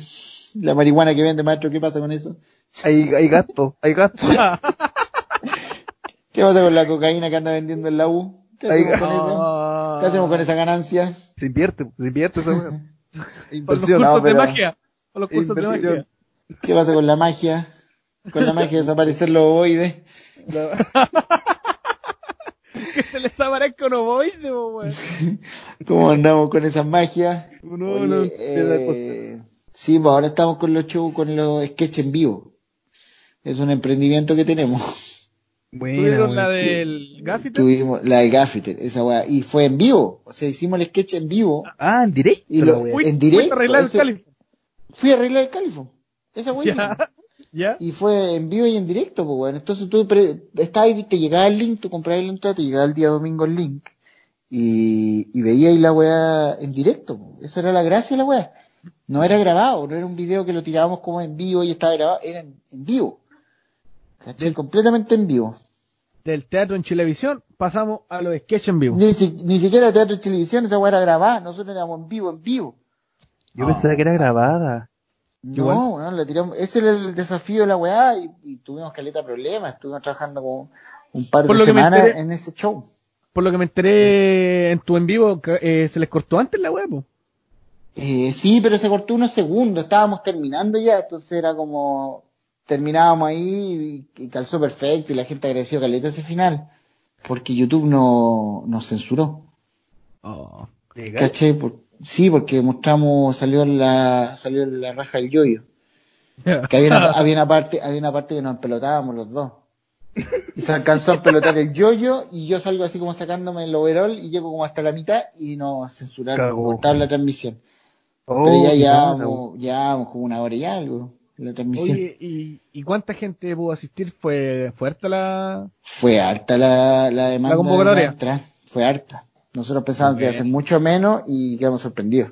La marihuana que vende, maestro, ¿qué pasa con eso? Hay, hay gasto, hay gasto. ¿Qué pasa con la cocaína que anda vendiendo en la U? ¿Qué hacemos con eso? ¿Qué hacemos con esa ganancia? Se invierte, se invierte esa weá. Con los Inversión. cursos no, pero- de magia. Con los cursos de Inversión. magia. ¿Qué pasa con la magia? Con la magia de desaparecer los ovoides. Que se les aparezca un ovoide, weón. ¿Cómo andamos con esas magias? No, Oye, no, eh, sí, pues ahora estamos con los shows, con los sketches en vivo. Es un emprendimiento que tenemos. Buena, ¿Tuvieron la del Gaffiter? Tuvimos la de Gaffiter, esa weá, y fue en vivo. O sea, hicimos el sketch en vivo. Ah, en directo. Y lo-. Fui- en directo, a arreglar el cáliz. Fui a arreglar el califo. Esa weá. Y fue en vivo y en directo, pues bueno. Entonces tú pre- estabas ahí, te llegaba el link, tú comprabas la entrada, te llegaba el día domingo el link. Y, y veías ahí la weá en directo. po. Esa era la gracia de la weá. No era grabado, no era un video que lo tirábamos como en vivo y estaba grabado, era en, en vivo. ¿Cachai? Completamente en vivo. Del teatro en Chilevisión pasamos a los sketches en vivo. Ni, si- ni siquiera teatro y televisión, esa weá era grabada, nosotros éramos en vivo, en vivo. Yo pensaba que era grabada. No, bueno, la tiramos. Ese era el desafío de la weá y, y tuvimos caleta problemas. Estuvimos trabajando como un par Por de lo que me semanas enteré- en ese show. Por lo que me enteré en tu en vivo, eh, se les cortó antes la po. Eh, sí, pero se cortó unos segundos, estábamos terminando ya, entonces era como, terminábamos ahí y, y calzó perfecto y la gente agradeció caleta ese final, porque YouTube no nos censuró, Oh. ¿cachai? Por- sí, porque mostramos, salió en la, salió en la raja del yoyo. Que había una, había una parte, había una parte que nos pelotábamos los dos. Y se alcanzó a pelotar el yoyo y yo salgo así como sacándome el overall y llego como hasta la mitad y nos censuraron, cortaron la transmisión. Oh, Pero ya llevábamos, llevábamos como una hora y algo la transmisión. Oye, ¿y, ¿y cuánta gente pudo asistir? ¿Fue fuerte la...? Fue harta la, la demanda. La convocatoria. de. Fue harta. Nosotros pensábamos que iba a ser mucho menos y quedamos sorprendidos.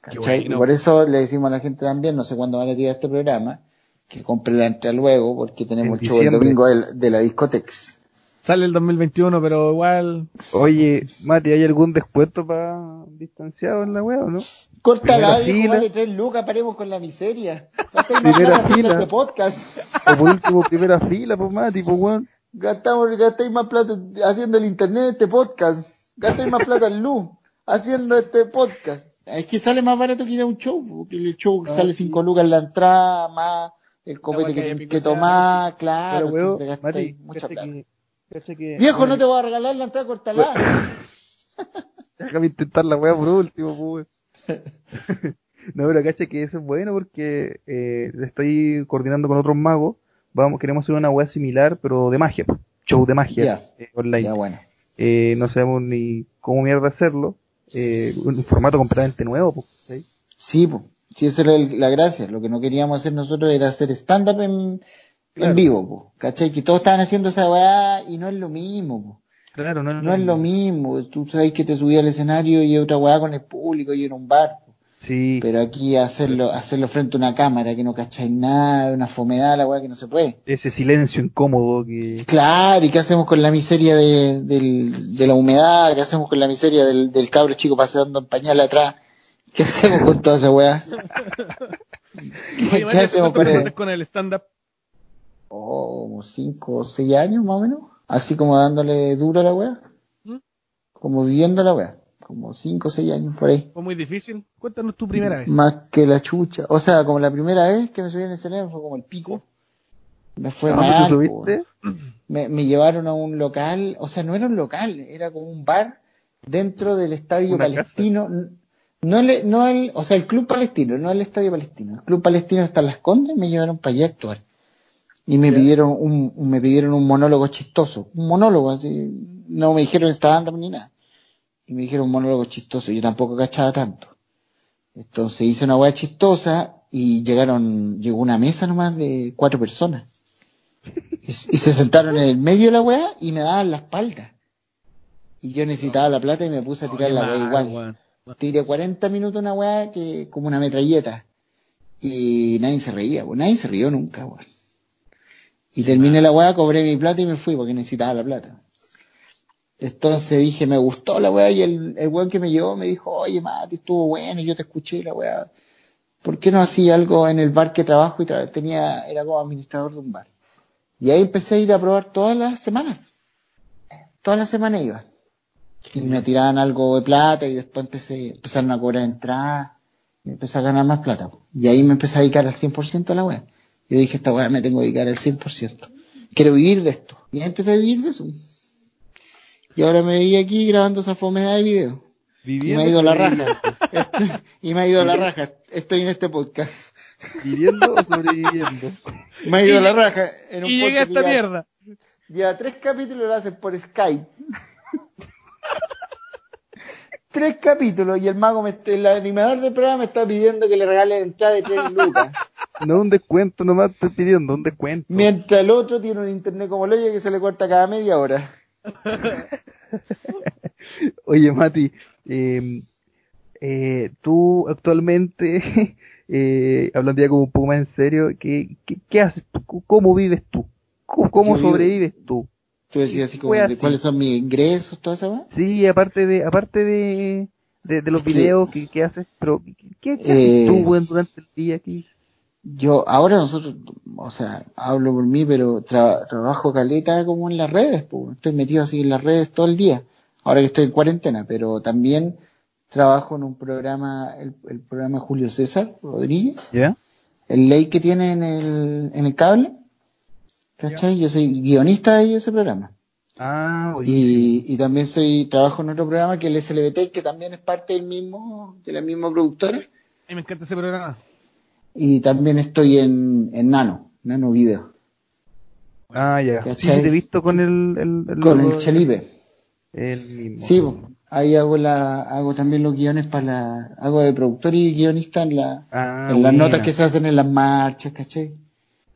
¿Cachai? bueno. Y por eso le decimos a la gente también, no sé cuándo van a tirar este programa, que compre la entrada luego, porque tenemos En el show el domingo de, de la discotex. Sale el 2021, pero igual... Oye, Mati, ¿hay algún descuento para distanciado en la wea o no? Cortala, Primera viejo, fila. vale tres lucas, paremos con la miseria. Primera fila. este podcast. O por último, primera fila, pues Mati, pues weón. Gastamos, gastáis más plata haciendo el internet de este podcast. Gastáis más plata en luz haciendo este podcast. Es que sale más barato que ir a un show, porque el show sale 5 lucas en la entrada, más el copete que tienes que tomar, claro, Pero te gastáis mucha plata. que, cacha que, Viejo, no te voy a regalar la entrada, cortala. Déjame intentar la weá por último, pues. No, pero cacha que eso es bueno porque eh, estoy coordinando con otros magos. Vamos, queremos hacer una weá similar, pero de magia, show de magia eh, online. Ya, bueno. Eh, no sabemos ni cómo mierda hacerlo. Eh, un formato completamente nuevo, pues. ¿sí? Sí, pues. Sí, esa era el- la gracia. Lo que no queríamos hacer nosotros era hacer stand-up en, Claro. en vivo, po. ¿cachai? Que todos estaban haciendo esa weá y no es lo mismo, po. Claro, no, No es lo mismo. Tú sabes que te subí al escenario y otra weá con el público y en un bar. Sí, Pero aquí hacerlo, hacerlo frente a una cámara que no cacháis nada, una fomedad, la weá que no se puede. ese silencio incómodo que... Claro, ¿y qué hacemos con la miseria de, del- de la humedad? ¿Qué hacemos con la miseria del, del cabro chico pasando en pañal atrás? ¿Qué hacemos con toda esa weá? ¿Qué, Oye, qué hacemos ¿cuánto con él? con el stand-up? Oh, como cinco o seis años más o menos. Así como dándole duro a la weá. ¿Mm? Como viviendo la weá. Como cinco o seis años por ahí. ¿Fue muy difícil? Cuéntanos tu primera vez. Más que la chucha. O sea, como la primera vez que me subí en el escenario fue como el pico. Me fue ¿A dónde mal. subiste? Me, me llevaron a un local. O sea, no era un local, era como un bar dentro del estadio Una palestino. No el, no el, o sea, el club palestino, no el estadio palestino. El club palestino está en las Condes, me llevaron para allá a actuar. Y me pidieron un, me pidieron un monólogo chistoso. Un monólogo así. No me dijeron stand-up ni nada. Y me dijeron un monólogo chistoso. Yo tampoco cachaba tanto. Entonces hice una hueá chistosa y llegaron, llegó una mesa nomás de cuatro personas. Y, y se sentaron en el medio de la weá y me daban la espalda. Y yo necesitaba la plata y me puse a tirar la weá igual. Tiré 40 minutos una weá que como una metralleta. Y nadie se reía, pues nadie se rió nunca. Y terminé la weá, cobré mi plata y me fui porque necesitaba la plata. Entonces dije, me gustó la weá y el, el weón que me llevó me dijo, oye Mati, estuvo bueno, yo te escuché la weá. ¿Por qué no hacía algo en el bar que trabajo y tenía, era como administrador de un bar? Y ahí empecé a ir a probar todas las semanas. Todas las semanas iba. Y me tiraban algo de plata y después empecé, empezaron a cobrar entradas y empecé a ganar más plata. Y ahí me empecé a dedicar al 100% a la web. Yo dije, esta weá me tengo que dedicar al 100%. Quiero vivir de esto. Y ahí empecé a vivir de eso. Y ahora me veía aquí grabando esa fomedad de video. Y me ha ido la raja. Estoy- y me ha ido la raja. Estoy en este podcast. ¿Viviendo o sobreviviendo? Me ha ido Y- la raja. En un Y llegué a esta ya- mierda. Lleva tres capítulos lo hacen por Skype. tres capítulos y el mago, me, el animador del programa me está pidiendo que le regale entrada de tres lucas. No un descuento nomás estoy pidiendo, un descuento. Mientras el otro tiene un internet como lo que se le corta cada media hora. Oye, Mati, eh, eh, tú actualmente, eh, hablando ya como un poco más en serio, ¿qué, qué, qué haces tú? ¿Cómo vives tú? ¿Cómo, sobrevives tú? Tú decías así como de cuáles son mis ingresos, toda esa weá. Sí, aparte de, aparte de, de, de los videos que, que haces, pero ¿qué, qué, Eh, haces tú, weón, durante el día aquí? Yo, ahora nosotros, o sea, hablo por mí, pero tra- trabajo caleta como en las redes, pues. Estoy metido así en las redes todo el día. Ahora que estoy en cuarentena, pero también trabajo en un programa, el, el programa Julio César Rodríguez, el ley que tiene en el, en el cable. ¿Cachai? Yo soy guionista de ese programa. Ah, Y, y también soy, trabajo en otro programa que es el SLBT, que también es parte del mismo, de la misma productora. Mí me encanta ese programa. Y también estoy en, en Nano, Nano Video, Ah, ya. Sí, ¿Cachai? te he visto con el... el, el con el Chelipe. El mismo. Sí, ahí hago la, hago también los guiones para la, hago de productor y guionista en la, Ah, en las notas que se hacen en las marchas, ¿cachai?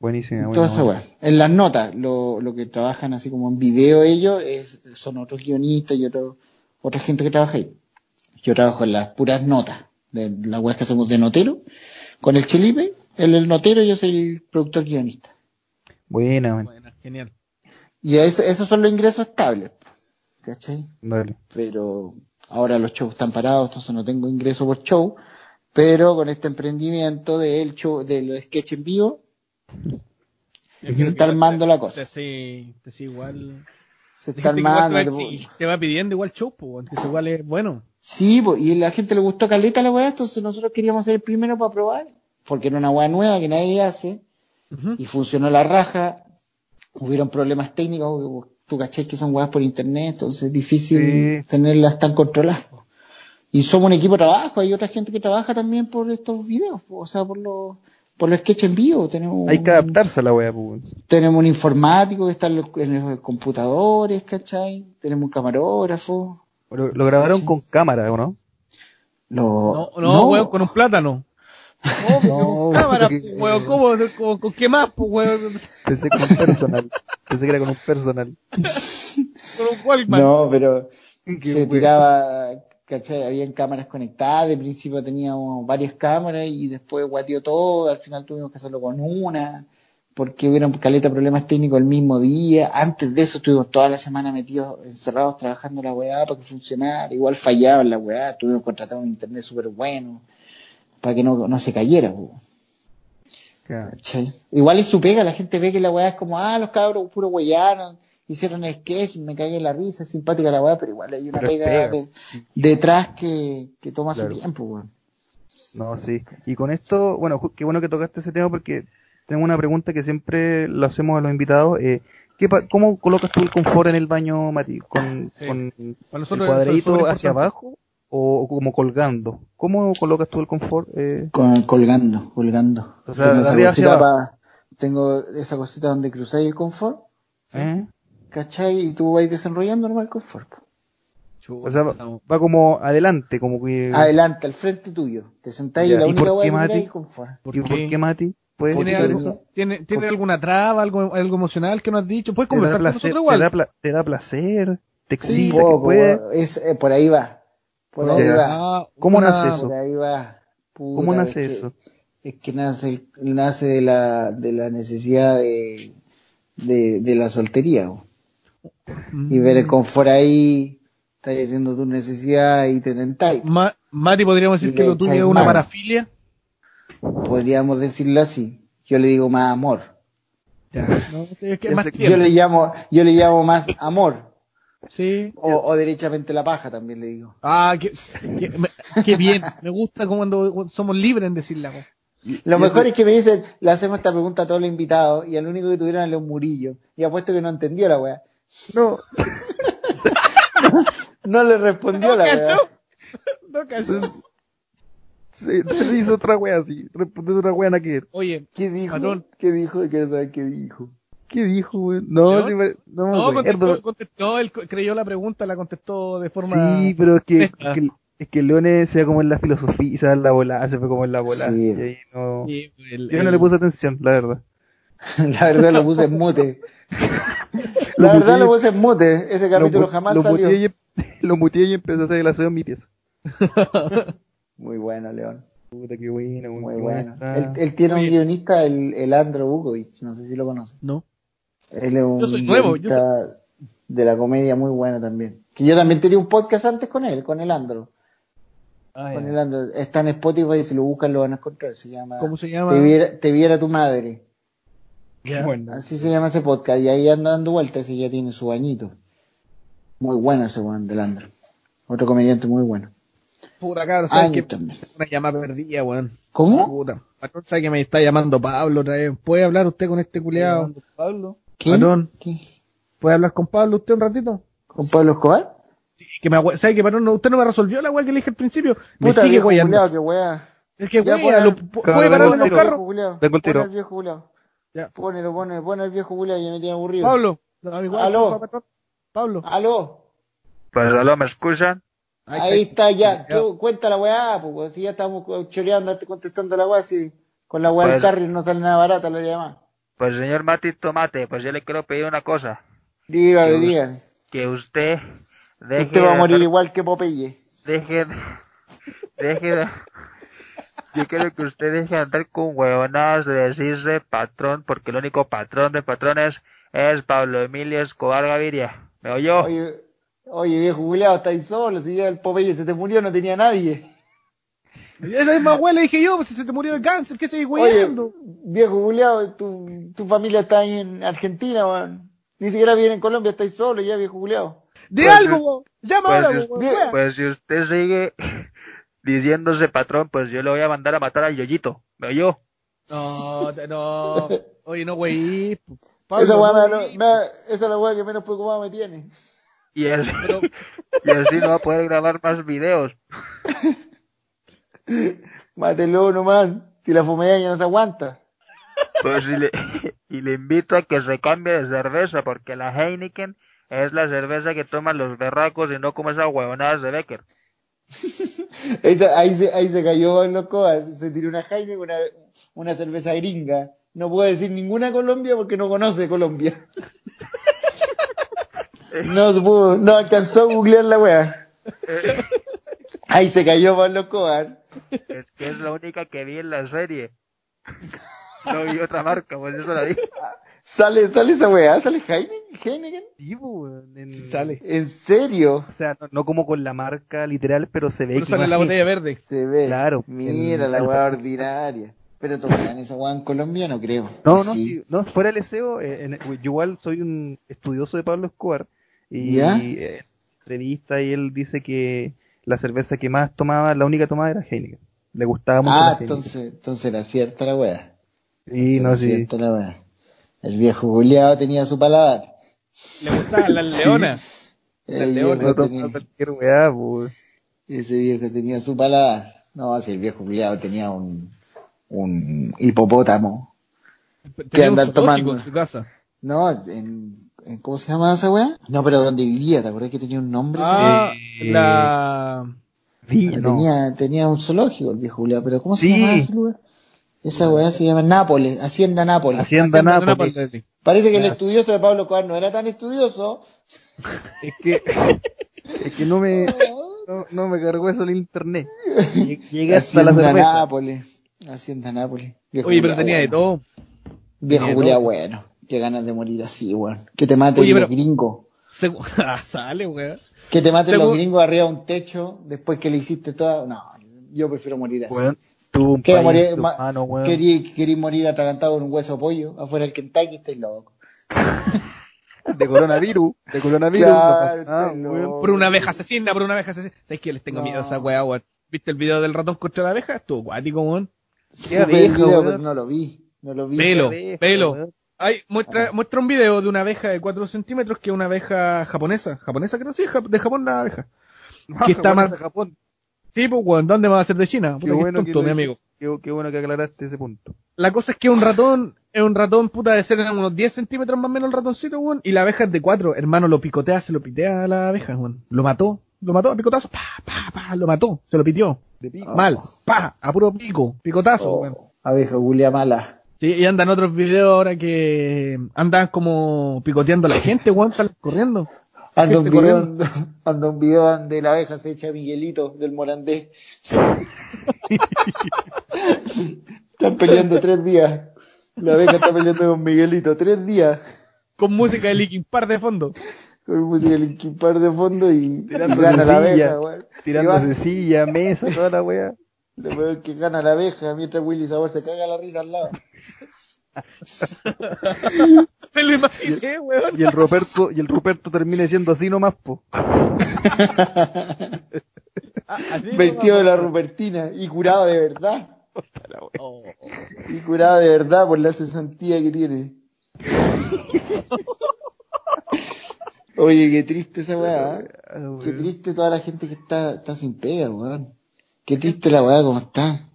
Buenísima, Toda esa weá. En las notas, lo, lo que trabajan así como en video ellos, es, son otros guionistas y otro, otra gente que trabaja ahí. Yo trabajo en las puras notas, de las weas que hacemos de notero, con el Chelipe, él el notero, yo soy el productor guionista. Buena, buena. Buena, genial. Y eso- esos son los ingresos estables, ¿cachai? Dale. Pero ahora los shows están parados, entonces no tengo ingreso por show, pero con este emprendimiento del show, de los sketch en vivo, se está armando la cosa. Sí, sí, igual. Se Hay está gente que igual armando. te, te va pidiendo igual show, pues, que eso igual es bueno. Sí, po, y la gente le gustó caleta la weá, entonces nosotros queríamos ser el primero para probar, porque era una weá nueva que nadie hace, y funcionó la raja, hubieron problemas técnicos, porque tú caché que son weas por internet, entonces es difícil Sí. tenerlas tan controladas. po. Y somos un equipo de trabajo, hay otra gente que trabaja también por estos videos, po, o sea, por los, por los sketches en vivo, tenemos Hay que un- adaptarse a la wea, pues. tenemos un informático que está en los, en los computadores, ¿cachai? Tenemos un camarógrafo. Lo, lo grabaron con cámara, ¿o no? Lo, No, no, weón, con un plátano. No, Cámara, que- pues, weón, ¿cómo? ¿Con, con qué más, pues, weón? Pensé con un personal. Pensé que era con un personal. Con un Walkman. No, pero se tiraba, ¿cachai? Habían cámaras conectadas, de principio teníamos varias cámaras y después guateó todo, al final tuvimos que hacerlo con una, porque hubieron caleta problemas técnicos el mismo día, antes de eso estuvimos toda la semana metidos, encerrados trabajando la weá para que funcionara, igual fallaba la weá, tuvimos que contratar un internet súper bueno, para que no, no se cayera. Claro. Igual es su pega, la gente ve que la weá es como, ah, los cabros puro huellaron, hicieron sketch, me cagué la risa, es simpática la weá, pero igual hay una pega, de- detrás que, que toma Claro. su tiempo, weón. No, sí. Y con esto, bueno, qué bueno que tocaste ese tema porque tengo una pregunta que siempre lo hacemos a los invitados. Eh, ¿qué pa- ¿Cómo colocas tú el confort en el baño, Mati? ¿Con, Sí. con el cuadradito hacia abajo o, como colgando? ¿Cómo colocas tú el confort? Eh, Con, colgando, colgando. O sea, tengo, esa cosita pa- tengo esa cosita donde cruzáis el confort, ¿eh? ¿Cachai? Y tú vais desenrollando normal el confort. O sea, va, como adelante, como que... Adelante, al frente tuyo. Te sentáis Ya, y la ¿y única weá que Mati? el confort. ¿Por ¿Y por qué? Mati? ¿Puedes ¿Tiene, algo- tiene, ¿tiene alguna traba, algo, algo emocional que no has dicho? Puedes ¿Te da, conversar con placer, nosotros te, igual. da pla- te da placer? ¿Te excita? que poco, es, eh, por ahí va. Por ahí Ya. va. ¿Cómo una- nace eso? Por ahí va. Puta, ¿Cómo nace es que- eso? Es que nace, nace de la, de la necesidad de, de, de la soltería. bo. Y ver el confort ahí, estás haciendo tu necesidad y te tentáis. Ma- Mati, podríamos decir Y que lo tuyo es una parafilia. Podríamos decirlo así. Yo le digo más amor. Ya, no, es que más Yo le llamo, yo le llamo más amor. Sí. O, o derechamente la paja también le digo. Ah, qué, qué, me- qué bien. Me gusta cuando somos libres en decir la cosa. Lo mejor es que me dicen, le hacemos esta pregunta a todos los invitados y al único que tuvieron era León Murillo. Y apuesto que no entendió la weá. No, No le respondió No la cayó. weá. No cayó. se, se hizo otra wea así. Respondió otra wea nada que. Oye, ¿Qué dijo? Patrón. ¿Qué dijo? Quiero saber qué dijo. ¿Qué dijo, weón? No, no me no, acuerdo. contestó, contestó, él creyó la pregunta, la contestó de forma... Sí, pero es que, es que, es que Leone se va como en la filosofía, se va en la bola, se fue como en la bola. Sí. Y ahí no... Sí, el- Yo no el- le puse atención, la verdad. La verdad lo puse en mute. La verdad lo puse en mute. Ese capítulo jamás lo salió. y, lo muteé y empezó a hacer el aseo en mi pieza. Muy bueno, León. Puta, qué bueno, Muy qué bueno. Él, él tiene Oye. un guionista, el, el Andro Bukovic. No sé si lo conoce. No. Él es un Yo soy nuevo, yo de la comedia muy bueno también. Que yo también tenía un podcast antes con él, con el Andro. Ah, Con el Andro. Está en Spotify y si lo buscan lo van a encontrar. Se llama ¿Cómo se llama? Te viera, te viera tu madre. Bueno, Así se llama ese podcast. Y ahí anda dando vueltas y ya tiene su añito. Muy bueno ese weón del Andro. Otro comediante muy bueno. Puta, cabrón, ¿sabes también. Una llamada perdida, weón. ¿Cómo? Puta. Patrón, ¿sabe que me está llamando Pablo otra vez? ¿Puede hablar usted con este culiado? Pablo. ¿Qué? Patrón. ¿Qué? ¿Puede hablar con Pablo usted un ratito? ¿Con Pablo Escobar? Sí, que me agüe- ¿Sabe que patrón? No, usted no me resolvió la weá que le dije al principio. Me Puta, sigue weyando. Es que, wea, lo- puede pararle los tiro. carros. Viejo culiao. Vengo el tiro. Ya. Ponelo, pon, pon el viejo culiao, ya me tiene aburrido. Pablo. Aló. Pablo. Aló. Pues aló, ¿me escuchan? Ahí, está, ya. Ya. ¿Qué- cuenta la weá, pues, si ya estamos choreando, contestando la weá, si con la weá del Pues- carry no sale nada barata, lo llama. Pues señor Mati Tomate, pues yo le quiero pedir una cosa. Dígame, dígame. Que usted deje Usted va a morir igual que Popeye. deje de, deje de, yo quiero que usted deje de andar con huevonadas de decirse patrón, porque el único patrón de patrones es Pablo Emilio Escobar Gaviria. ¿Me oyó? Oye, oye, viejo culiao, estáis solo, si ya el Popeye se te murió, no tenía nadie. Esa misma wea le dije yo, pues si se te murió de cáncer, ¿qué seguís Oye, weyando? viejo culiao, tu, tu familia está ahí en Argentina, weón. Ni siquiera viene en Colombia, estáis solo ya, viejo culiao. De Pues, algo, weón. Llama pues, ahora, wea. Pues si usted sigue diciéndose patrón, pues yo le voy a mandar a matar al Yoyito. ¿Me oyó? No, no. Oye, no, wey. Pablo, esa weá no, me, wey. me- esa es la weá que menos preocupado me tiene. Y así, Pero- y así no va a poder grabar más videos. Mátelo nomás, si la fumeña no se aguanta. Pues y le, y le invito a que se cambie de cerveza, porque la Heineken es la cerveza que toman los berracos y no como esas huevonadas de Becker. Esa- ahí, se, ahí se cayó coas, se tiró una Jaime una, una cerveza gringa. No puedo decir ninguna Colombia porque no conoce Colombia. No pudo, no alcanzó a googlear la wea. Ahí se cayó Pablo Escobar. Es que es la única que vi en la serie. No vi otra marca, pues eso la vi. Sale, sale esa wea, sale Jaime, Heineken. Sí, weón, en- Sí sale. ¿En serio? O sea, no, no como con la marca literal, pero se ve Pero que sale la botella verde. Se ve. Claro, Mira en- la wea ordinaria. Pero tomarán esa wea en Colombia, no creo. No, no, Sí. sí, no, fuera el SEO, eh, en- yo igual soy un estudioso de Pablo Escobar y ¿Ya? eh, en entrevista y él dice que la cerveza que más tomaba, la única tomada era Heineken. Le gustaba mucho Ah, Heineken. entonces, entonces era cierta la wea. Sí, Entonces no, era sí. cierta la wea. El viejo Juliado tenía su paladar. Le gustaban las leonas. El Las leonas, tenía- weá, pues. ese viejo tenía su paladar. No, si el viejo Juliado tenía un, un hipopótamo. Tenía un andan tomando? en su casa. No, en, en- ¿cómo se llama esa wea? No, pero donde vivía, ¿te acuerdas que tenía un nombre? ese Ah, Eh, la... Wea? no. tenía, tenía un zoológico el viejo Juliado, pero ¿cómo se Sí. llama ese lugar? Esa weá se llama Nápoles, Hacienda Nápoles. Hacienda Hacienda Nápoles. Nápoles. Parece que el estudioso de Pablo Cobar no era tan estudioso. Es que, es que no me, no, no me cargó eso el internet. Lleg- Llegué hasta la Hacienda cerveza. Nápoles. Hacienda Nápoles. Viejo Oye, pero tenía de todo. Viejo tenía Julia, todo. bueno. Qué ganas de morir así, weón. Que te maten Oye, los pero- gringos. Segu- Ah, sale, weón. Que te maten Según- los gringos arriba de un techo después que le hiciste toda. No, yo prefiero morir así. Tuvo un ¿Qué país morir? en sus ma- manos, weón. querí, querí morir atragantado con un hueso de pollo afuera del Kentucky, estáis loco. De coronavirus. De coronavirus. Claro, no weón. Por una abeja asesina, por una abeja asesina. ¿Sabes qué? Les tengo No. miedo a esa weá, weón. ¿Viste el video del ratón contra la abeja? Estuvo cuático, weón. Qué abeja, video, pero no lo vi. No lo vi. Pelo, abeja, pelo. weón. Ay, muestra, muestra un video de una abeja de 4 centímetros que es una abeja japonesa. ¿Japonesa creo? Sí, Jap- de Japón la abeja. Que está Japón. Sí, pues, weón, ¿dónde va a ser de China? Qué Puta, qué bueno, tonto, que mi amigo. Qué, qué bueno que aclaraste ese punto. La cosa es que un ratón, es un ratón, puta, de ser unos 10 centímetros más o menos el ratoncito, weón, y la abeja es de 4. Hermano, lo picotea, se lo pitea a la abeja, weón. Lo mató, lo mató a picotazo, pa, pa, pa, lo mató, se lo pitió. De pico. Mal, pa, a puro pico, picotazo, Oh, weón. abeja Julia mala. Sí, y andan otros videos ahora que andan como picoteando a la gente, weón, están corriendo. Anda un, video, anda un video donde la abeja se echa a Miguelito del Morandé. Están peleando tres días. La abeja está peleando con Miguelito tres días. Con música de Linkin Park de fondo. Con música de Linkin Park de fondo y, y Tirándose gana la abeja, weón. Tirándose Y silla, mesa, toda la weá. Lo peor que gana la abeja mientras Willy Sabor se caga la risa al lado. Me lo imaginé, weón. Y el Ruperto, y el Ruperto termina siendo así nomás, po. Vestido de la Rupertina y curado de verdad. Oh. Y curado de verdad por la cesantía que tiene. Oye, qué triste esa weá. ¿eh? Ah, Qué triste toda la gente que está, está sin pega, weón. Qué triste la weá como está.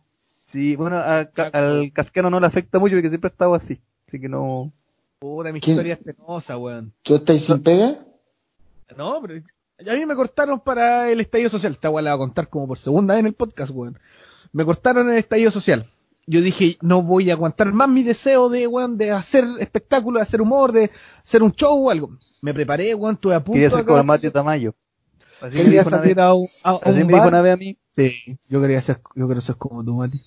Sí, bueno, a Ca- al Cascano no le afecta mucho porque siempre ha estado así. Así que no. Puta, mi ¿Qué? historia es penosa, weón. ¿Tú estás sin pega? No, pero a mí me cortaron para el estallido social. Esta weá la voy a contar como por segunda vez en el podcast, weón. Me cortaron el estallido social. Yo dije, no voy a aguantar más mi deseo de, weón, de hacer espectáculo, de hacer humor, de hacer un show o algo. Me preparé, weón, estuve a punto Quería ser como Mateo Tamayo. Así me Quería dijo una vez, salir a un, a- a así un me dijo bar. una vez a mí. Sí, yo quería ser, yo quiero ser como tú, Mati.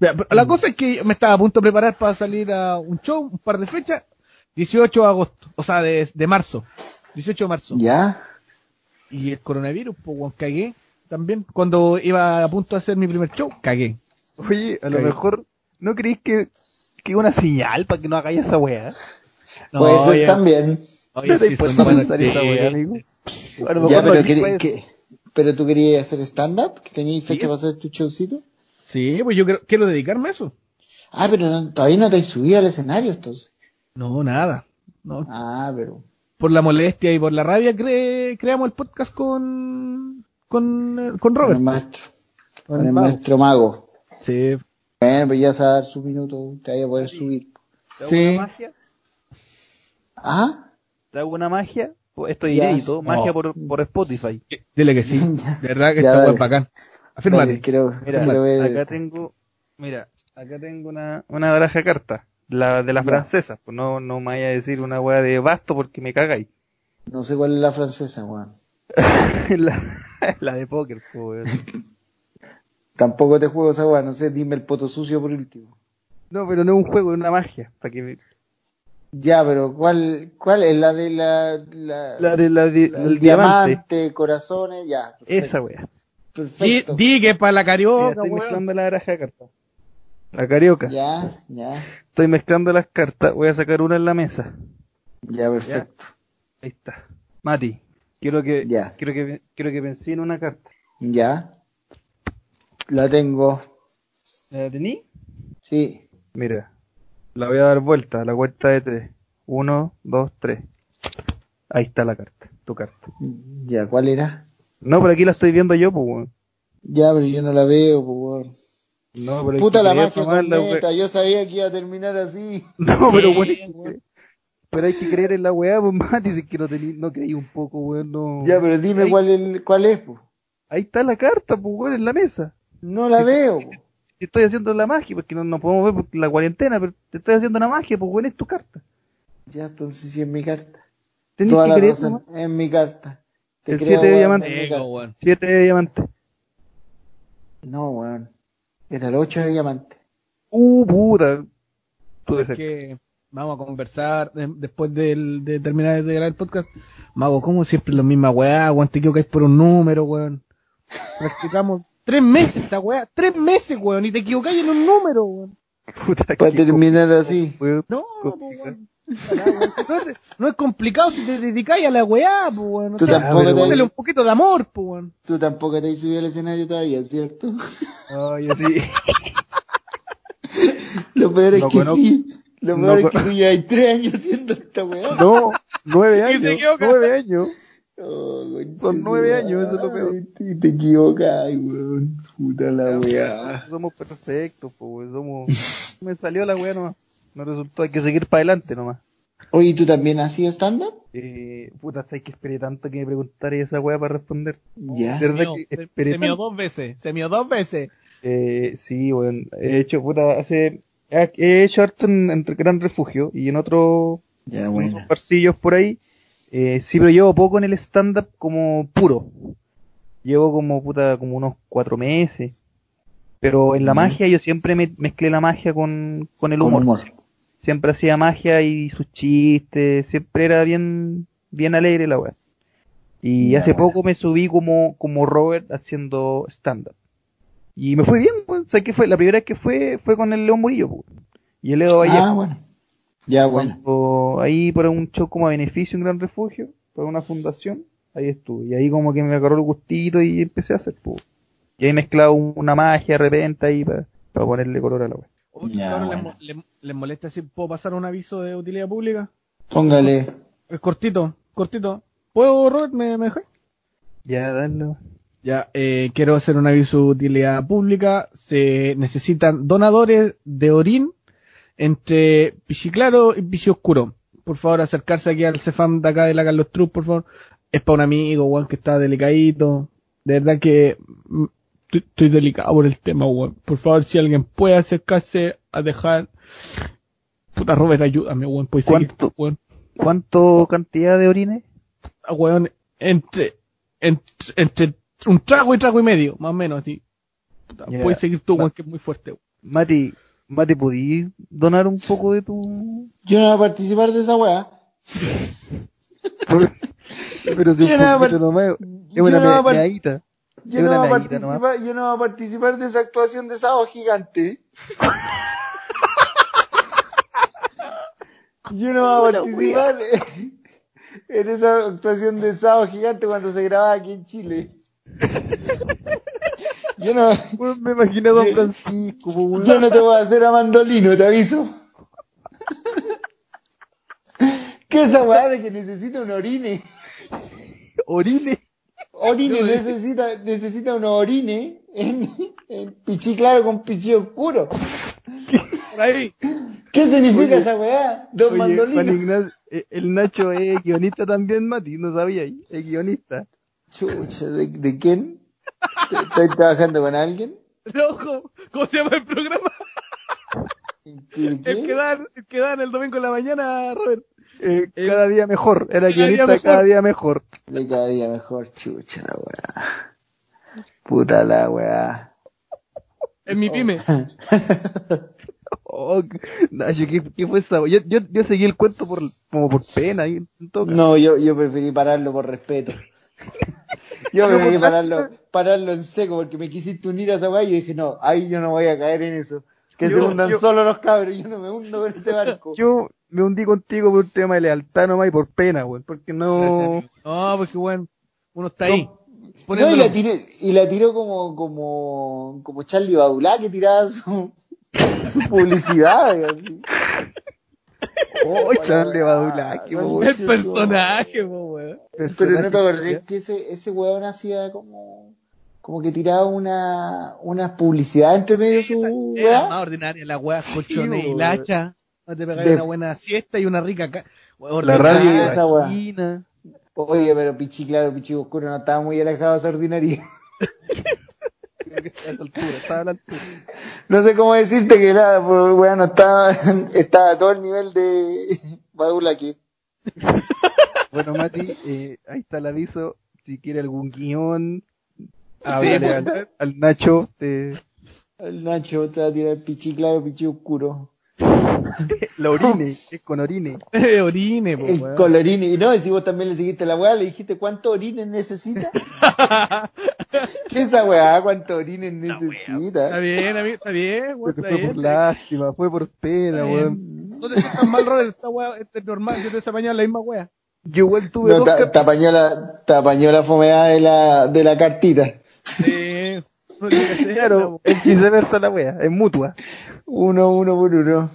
Mira, la cosa es que me estaba a punto de preparar para salir a un show, un par de fechas, 18 de agosto, o sea, de, de marzo, 18 de marzo. ¿Ya? Y el coronavirus, pues, cagué también. Cuando iba a punto de hacer mi primer show, cagué. Oye, a lo mejor, ¿no creéis que, que una señal para que no hagáis esa weá? No, Puede ser oye, también. oye, ¿No te sí, puedes son buenas pensar esa weá, amigo? Ya, no pero, que- tú querías hacer stand-up, que tenías fecha Sí. para hacer tu showcito. Sí, pues yo quiero, quiero dedicarme a eso. Ah, pero no- todavía no te has subido al escenario, entonces. No, nada. No, Ah, pero. por la molestia y por la rabia cre- creamos el podcast con, con, eh, con Con el Robert. maestro. Con Con el maestro mago. Sí, Bueno, pues ya se va a dar su minuto, te vaya a poder subir. ¿Te hago Sí. una magia? ¿Ah? ¿Te hago una magia? Pues Esto es Ya. inédito, magia No. por, por Spotify. dile que sí. De verdad que Ya, está buen bacán. Afírmate. Quiero, Mira, quiero ver. acá tengo, mira, acá tengo una, una baraja de cartas, la de las Ya. francesas, pues no, no me vaya a decir una weá de basto porque me cagáis. No sé cuál es la francesa, weón. la, la de póker, weón. Tampoco te juego esa weón, no sé, dime el poto sucio por último. No, pero no es un juego, es una magia, para que me- Ya, pero ¿cuál, cuál es la de la, la, la de la de- la- el el diamante, diamante, corazones, ya. perfecto, esa weá. Di, Perfecto. di que para la carioca, estoy weón. mezclando la baraja de cartas. La carioca. Ya, ya, Estoy mezclando las cartas, voy a sacar una en la mesa. ya, perfecto. Ahí está. Mati, quiero que, Ya. quiero que, quiero que pensé en una carta. Ya. La tengo. ¿La tení? Sí. Mira, la voy a dar vuelta a la cuenta de tres. Uno, dos, tres. Ahí está la carta, tu carta. Ya, ¿cuál era? No, pero aquí la estoy viendo yo, pues, weón. Ya, pero yo no la veo, pues, weón. No, pero Puta la magia tomarla, completa, weón. yo sabía que iba a terminar así. No, pero Sí, weón, es que- weón. Pero hay que creer en la weá, pues, Mati, si es que no, tení, no creí un poco, weón, no. Ya, pero dime Ahí- cuál es, cuál es, pues. Ahí está la carta, pues, weón, en la mesa. No la veo, po. Te estoy haciendo la magia, porque no, no podemos ver por la cuarentena, pero te estoy haciendo una magia, pues, weón, es tu carta. Ya, entonces sí es mi carta. Tenés Toda que la creer, razón, nomás. es mi carta. Te El creo, siete de weón, diamante. Ego, carta. weón. Siete de diamante. No, weón. Era el 8 de diamante. Uh, puta. Cerca. que vamos a conversar de- después del- de terminar de grabar el podcast. Mago, como siempre la misma weá, weón, te equivocáis por un número, weón. Practicamos tres meses esta weá, tres meses, weón, y te equivocáis en un número, weón. Puta, Para terminar así. weón. No, weón. No es, no es complicado si te dedicáis a la weá, po, weón. Tú sea, tampoco pero te, un poquito de amor, weón. tú tampoco te has subido al escenario todavía, ¿cierto? Ay, así. Lo peor es No que sí. Lo no peor es que tú llevas tres años haciendo esta weá. No, nueve Y se años. equivoca. Nueve años. Oh, Son nueve años, eso es lo peor. Te, te equivocas, weón. Puta la weá. Somos perfectos, pues, weón. Somos. Me salió la weá nomás. No resultó, hay que seguir para adelante nomás. Oye, ¿tú también hacías stand-up? Eh, puta, sabes que esperé tanto que me preguntara esa weá para responder. Ya. Que se, se tanto. dos veces, se mió dos veces. Eh, sí, bueno, he hecho, puta, hace, he he hecho harto en, en Gran Refugio y en otro, Ya, en bueno. otros barcillos por ahí. Eh, sí, pero llevo poco en el stand-up como puro. Llevo como, puta, como unos cuatro meses. Pero en la magia yo siempre me mezclé la magia con, con el Con humor. Siempre hacía magia y sus chistes, siempre era bien, bien alegre la weá. Y Ya, hace bueno. poco me subí como, como Robert haciendo stand-up. Y me fue bien, pues. O sea, que fue, la primera vez que fue, fue con el León Murillo, pues. Y el Edo Vallejo. Ah, bueno. Ya, bueno. Ahí para un show como a beneficio en Gran Refugio, para una fundación, ahí estuve. Y ahí como que me agarró el gustito y empecé a hacer, pues. Y ahí mezclado un- una magia de repente ahí para ponerle color a la web. Oye, Ya, cabrón, ¿les, bueno. mo- les- les molesta si puedo pasar un aviso de utilidad pública? Póngale. Es cortito, cortito. ¿Puedo, Robert? ¿Me, me dejáis? Ya, dale. Ya, eh, quiero hacer un aviso de utilidad pública. Se necesitan donadores de orín entre Pichiclaro y Pichioscuro. Por favor, acercarse aquí al Cefam de acá de la Carlos Truz, por favor. Es para un amigo, weón, que está delicadito. De verdad que mm, estoy, estoy delicado por el tema, weón. Por favor, si alguien puede acercarse a dejar... Puta, Robert, ayúdame, weón. Puedes seguir, ¿Cuánto? weón. ¿Cuánto cantidad de orines? Ah, weón, entre, entre, entre un trago y trago y medio, más o menos, así. Puta. Puedes seguir tú, weón, que es muy fuerte. weón. Mati, Mati, ¿podí donar un poco de tu... Yo no voy a participar de esa weá. Pero si un Yo no voy a poquito par- nomás, es yo una no voy a me-. Yo no, voy a participar, yo no voy a participar de esa actuación de sábado gigante. Yo no voy a participar en esa actuación de sábado gigante cuando se grababa aquí en Chile. Yo no, me imaginé a Don Francisco, yo no te voy a hacer a mandolino, te aviso. ¿Qué es esa weá de que necesita un orine? Orine. Orine necesita, necesita un orine en, en pichí claro con pichí oscuro. Por ahí. ¿Qué significa Oye, esa weá? Don Oye, Juan Mandolino. Ignacio, eh, el Nacho es guionista también, Mati, no sabía ahí, es guionista. Chucha, ¿de, de quién? ¿Estás trabajando con alguien? No, ¿cómo, cómo se llama el programa? ¿De El que qué? dan, el que dan el domingo en la mañana, Robert. Eh, cada día mejor, era Cada día guionista mejor. cada día mejor. De cada día mejor, chucha la weá. Puta la weá. En mi pyme. Oh, Nacho, ¿qué, qué fue esa? Yo, yo, yo seguí el cuento por, como por pena y. No, yo, yo preferí pararlo por respeto. Yo preferí pararlo, pararlo en seco porque me quisiste unir a esa weá y dije, no, ahí yo no voy a caer en eso. Que se hundan yo- solo los cabros, yo no me hundo con ese barco. Yo me hundí contigo por un tema de lealtad nomás y por pena, güey, porque no... No, porque bueno, uno está ahí. No, y la tiré, y la tiró como, como, como Charlie Badulá que tiraba su, su publicidad, así. Oh, Charlie Badulá, qué weón. el personaje, weón. Pero no te acordás que ese, ese weón hacía como, como que tiraba una, una publicidad entre medio de su weá. más ordinaria la weá, colchones y weón. lacha. Te pegáis De- una buena siesta y una rica ca... La radio de esa weá. Oye, pero Pichi, claro, Pichi Oscuro no estaba muy alejado de esa ordinaria. Creo que está a esa altura, está a la altura. No sé cómo decirte que la pues, weá no estaba, estaba a todo el nivel de Badula aquí. Bueno, Mati, eh, ahí está el aviso. Si quiere algún guion, háblale pues. al, al Nacho. Te... El Nacho te va a tirar Pichi claro, Pichi oscuro. La orine, es con orine. Eh, Orine, po, El weón. colorini. Y no, y si vos también le seguiste la weá, le dijiste cuánto orines necesita. ¿Qué es esa weá? ¿Cuánto orines Está necesita? bien, amigo, está bien, weón, Pero está fue por bien. lástima, fue por pena, Está weón. No te sientas mal, Robert, esta weá, este es normal, yo te apañado la misma weá. Yo igual tuve No, dos te, apañó la, te apañó la fomedad de la, de la cartita. Sí, Claro, es viceversa la wea, es mutua. Uno, uno por uno.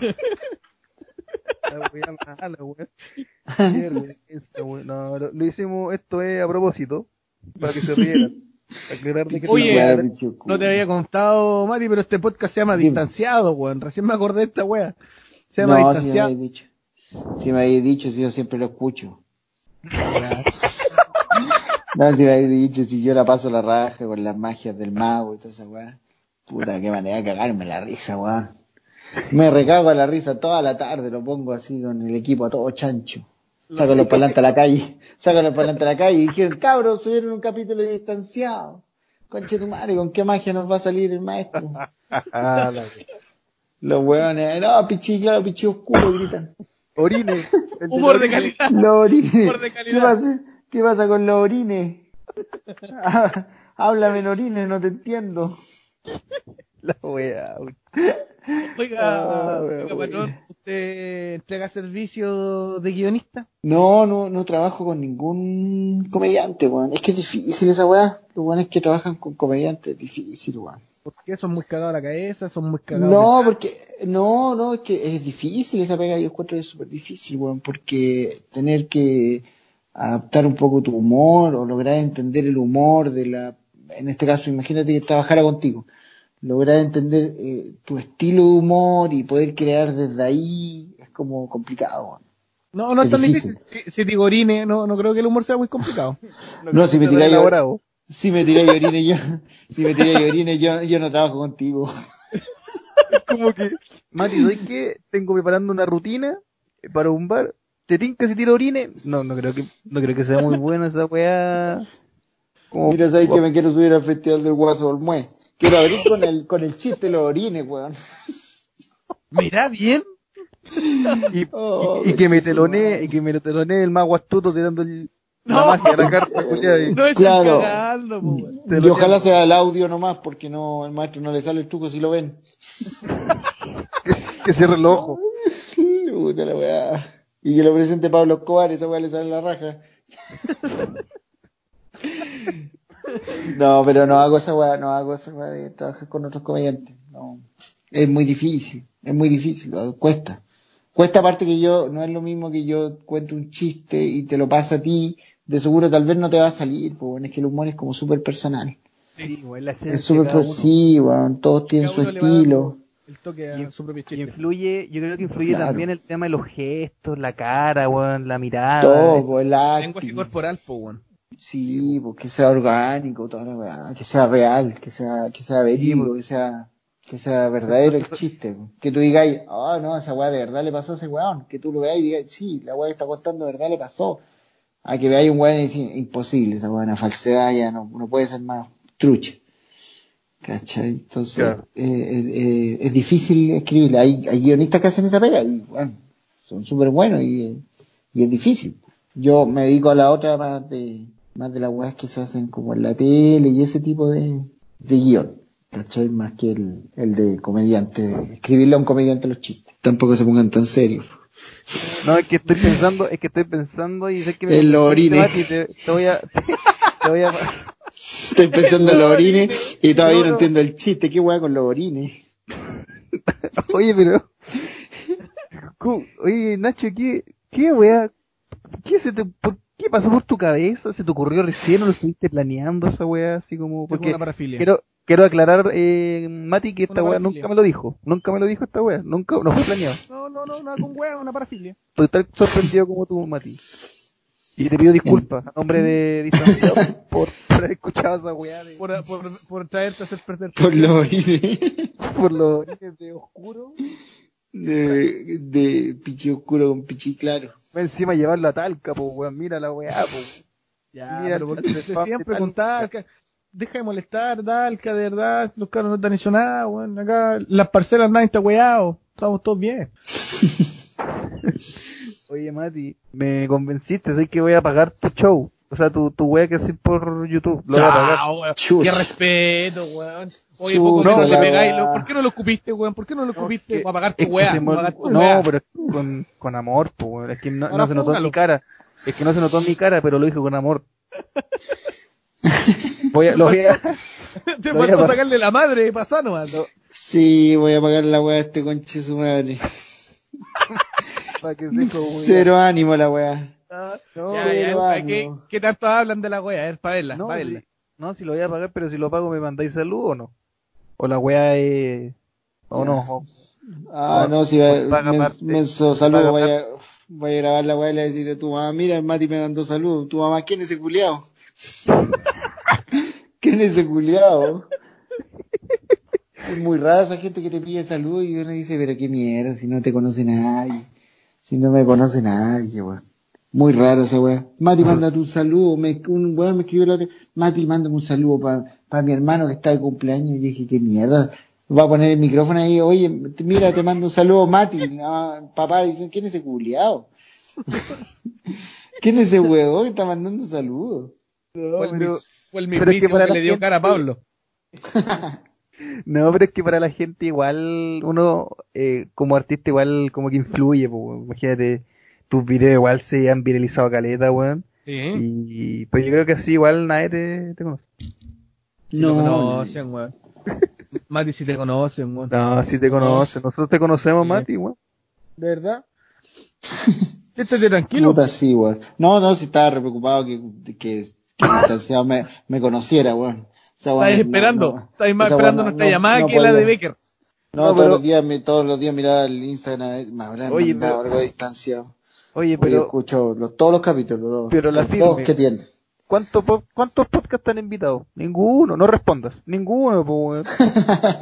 La wea mala, weón. Weón. No, lo, lo hicimos, esto es a propósito, para que se rieran. Que Oye, oscuro. No te había contado, Mati, pero este podcast se llama Dime. Distanciado, weón. Recién me acordé de esta weá. Se llama No, si me Distanciado. habéis dicho. Si me habéis dicho, si yo siempre lo escucho. No, si me habéis dicho, si yo la paso la raja con las magias del mago y toda esa weá. Puta, qué manera de cagarme la risa, weá. Me recago a la risa toda la tarde, lo pongo así con el equipo a todo chancho. Saco los palantes a la calle, saco los palantes a la calle y dijeron, cabros, subieron un capítulo distanciado. Conche tu madre, ¿con qué magia nos va a salir el maestro? Los weones, no, pichi claro, pichi oscuro, gritan. Orine. el del Humor de calidad. Orines. Humor de calidad. ¿Qué pasa? ¿Qué pasa con los orines? Háblame en orines, no te entiendo. La wea. Oiga, Ah, oiga, weón. patrón, ¿usted entrega servicio de guionista? No, no, no trabajo con ningún comediante, weón. Es que es difícil esa weá. Los weones que trabajan con comediantes es difícil, weón. Porque son muy cagados a la cabeza, son muy cagados. No, porque, no, no, es que es difícil esa pega, yo encuentro que es súper difícil, weón, porque tener que adaptar un poco tu humor o lograr entender el humor de la, en este caso, imagínate que trabajara contigo, lograr entender eh, tu estilo de humor y poder crear desde ahí es como complicado. No, no es tan difícil. difícil. Si, si digo orine, no, no creo que el humor sea muy complicado. No, si me tiráis elaborado. si me tiráis orines yo, si me tiráis orines yo, yo no trabajo contigo. Es como que, Mati, ¿sabes qué? Tengo preparando una rutina para un bar. ¿Te tinca si tiro orines? No, no creo que, no creo que sea muy buena esa weá. Como- Mira, sabes que me quiero subir al festival del Guaso Olmué. Quiero abrir con el, con el chiste de los orines, weón. Mira bien. y, Oh, y- y que me telonee, y que me telonee el mago astuto tirando el, No. la magia, la carta, y- No es Claro. cagando, Y ojalá sea el audio nomás, porque no, el maestro no le sale el truco si lo ven. que, que cierre el ojo. Puta la weá. Y que lo presente Pablo Escobar, esa weá le sale en la raja. No, pero no hago esa weá, no hago esa weá de trabajar con otros comediantes. No. Es muy difícil, es muy difícil, ¿no? cuesta. Cuesta aparte que yo, no es lo mismo que yo cuento un chiste y te lo pasa a ti, de seguro tal vez no te va a salir, pues bueno, es que el humor es como súper personal. Sí, weón, la esencia Es súper sí, weón, todos tienen Cada su estilo. El toque a Y- su propio Y chiste. influye, yo creo que influye Claro. también el tema de los gestos, la cara, weón, la mirada. Todo, pues, el Lenguaje acting. corporal, po, weón. Sí, pues que sea orgánico, toda la weá, que sea real, que sea, que sea verídico, que sea, que sea verdadero el chiste. pues. Que tú digas, ah, no, esa weá de verdad le pasó a ese weón. Que tú lo veas y digas, sí, la weá que está contando de verdad le pasó. A que veáis un weón y decís, imposible, esa weá, una falsedad ya no, no puede ser más trucha. ¿Cachai? Entonces, Claro. eh, eh, eh, es difícil escribirle. Hay, hay guionistas que hacen esa pega y, bueno, son súper buenos y, y es difícil. Yo me dedico a la otra más de, más de las weas que se hacen como en la tele y ese tipo de, de guion. ¿Cachai? Más que el, el de comediante, escribirle a un comediante los chistes. Tampoco se pongan tan serios. No, es que estoy pensando, es que estoy pensando y sé que me En los convenciste, orines. Mati, te, te voy a, te, voy a, Estoy pensando en los orines y todavía No, no no. entiendo el chiste. ¿Qué wea con los orines? oye, pero, oye, Nacho, ¿qué, qué weá, qué se te, por, qué pasó por tu cabeza? ¿Se te ocurrió recién o lo estuviste planeando esa weá así como, porque una parafilia. quiero, quiero aclarar, eh, Mati, que esta weá nunca me lo dijo, nunca me lo dijo esta weá, nunca, no fue planeado. No, no, no, nada con weón, una parafilia. Estoy tan sorprendido como tú, Mati. Y te pido disculpas a nombre de distanciado por, por haber escuchado esa weá de, Por, por, por traerte a hacer perder Por los orines por los orígenes de oscuro. de, de pichi oscuro con pichi claro. Encima llevarlo a Talca, po, weón, mira la weá, po. Ya, Mira, pero siempre con Talca. Deja de molestar, Talca, de verdad. Los carros no están hecho nada, weón. Acá las parcelas nadie está weado. Estamos todos bien. Oye, Mati, me convenciste, sé que voy a pagar tu show. O sea, tu, tu weá que haces por YouTube. Lo voy a pagar. Chao. Qué respeto, weón. Oye, Chucha, poco la le pegáis. lo- ¿Por qué no lo escupiste, weón? ¿Por qué no lo No, que- Para pagar tu se pagar tu no, pero es con, con amor, po, weón. Es que no, Ahora no se notó en mi cara. Es que no se notó en mi cara, pero lo dijo con amor. Voy a, lo voy a, Te voy a sacarle la madre, pasá nomás. Sí, voy a pagar la weá a este conche su madre. para que se como Cero ánimo la weá. No, Ya, ya. ¿qué, ¿Qué tanto hablan de la weá? A ver, para verla, no, pa' verla. si, no, si lo voy a pagar, pero si lo pago, ¿me mandáis salud o no? O la weá es... O no, o- Ah, No, no, si va, pues paga men- parte. menso, Paga saludo, vaya, vaya a grabar la weá y le voy a decir a tu mamá, mira, el Mati me mandó saludos. Tu mamá, ¿quién es ese culiao? ¿Quién es ese culiao? Es muy rara esa gente que te pide saludos y uno dice, pero qué mierda, si no te conoce nadie. Si no me conoce nadie, weón. Muy rara esa weá. Mati, manda tu saludo. Me, un weón me escribió la otra, Mati, mándame un saludo para mi hermano que está de cumpleaños. Y yo dije, qué mierda. Va a poner el micrófono ahí, oye, mira, te mando un saludo, Mati. Ah, papá dice, ¿quién es ese culiao? ¿Quién es ese huevón que está mandando saludos? Fue el, pero- mis- fue el pero es que le dio gente- cara a Pablo. No, pero es que para la gente igual, uno eh, como artista igual como que influye, pues, imagínate, tus videos igual se han viralizado caleta, weón. Sí. Y, pero yo creo que así igual nadie te, te conoce. Si te conocen, weón. Mati, si te conocen, weón. No, si te conocen, nosotros te conocemos, Sí. Mati, weón. ¿De verdad? ¿Qué estés tranquilo? Puta, sí, weón. No, no, si estaba re preocupado que, que, que el distanciado me, me conociera, weón. Estáis no- esperando. no- Estáis más esperando nuestra no- llamada no que la de. Becker. No, No, todos pero- los días, me, todos los días miraba el Instagram, eh, me habrán Oye, mandado pero- algo distanciado. Oye, Oye, pero escucho los, todos los capítulos, los, Pero la firme. dos que tiene. ¿cuántos po- ¿cuántos podcasts han invitado? Ninguno, no respondas. Ninguno, weón.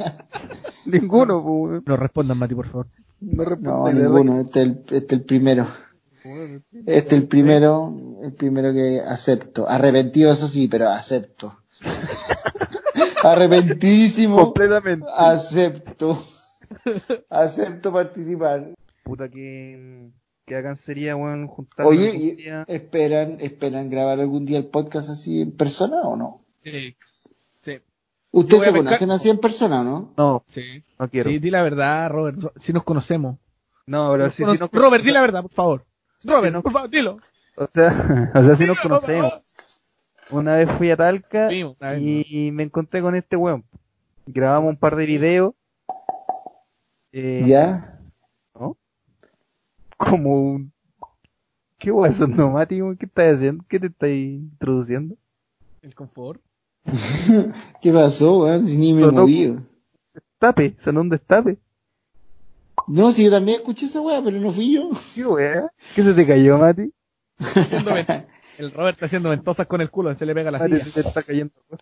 Ninguno, weón. No respondan, Mati, por favor. No No, ninguno, este es el, este es el primero. Este es el primero, el primero que acepto. Arrepentido, eso sí, pero acepto. Arrepentidísimo, Completamente. acepto. Acepto participar. Puta que, que hagan sería, weón, juntarnos Oye, algún y- día. ¿esperan, ¿esperan grabar algún día el podcast así en persona o no? Sí. ¿Ustedes se conocen así en persona o no? No, Sí. no quiero. Sí, di la verdad, Robert. Si nos conocemos. No, pero Si si, nos si nos- cono- Robert, di la verdad, por favor. Robert, no- por favor, dilo. O sea, o sea, si nos conocemos. Una vez fui a Talca Sí, una vez, y me encontré con este weón. Grabamos un par de videos. Eh, ¿Ya? Como un... ¿Qué weón es neumático? ¿Qué estás haciendo? ¿Qué te estás introduciendo? El confort. ¿Qué pasó, weón? Si ni me he movido. Destape, sonó un destape. No, si yo también escuché esa weá, pero no fui yo. ¿Qué weón? ¿Qué se te cayó, Mati? El Robert está haciendo ventosas con el culo, se le pega la Mati, silla. se te está cayendo. weón.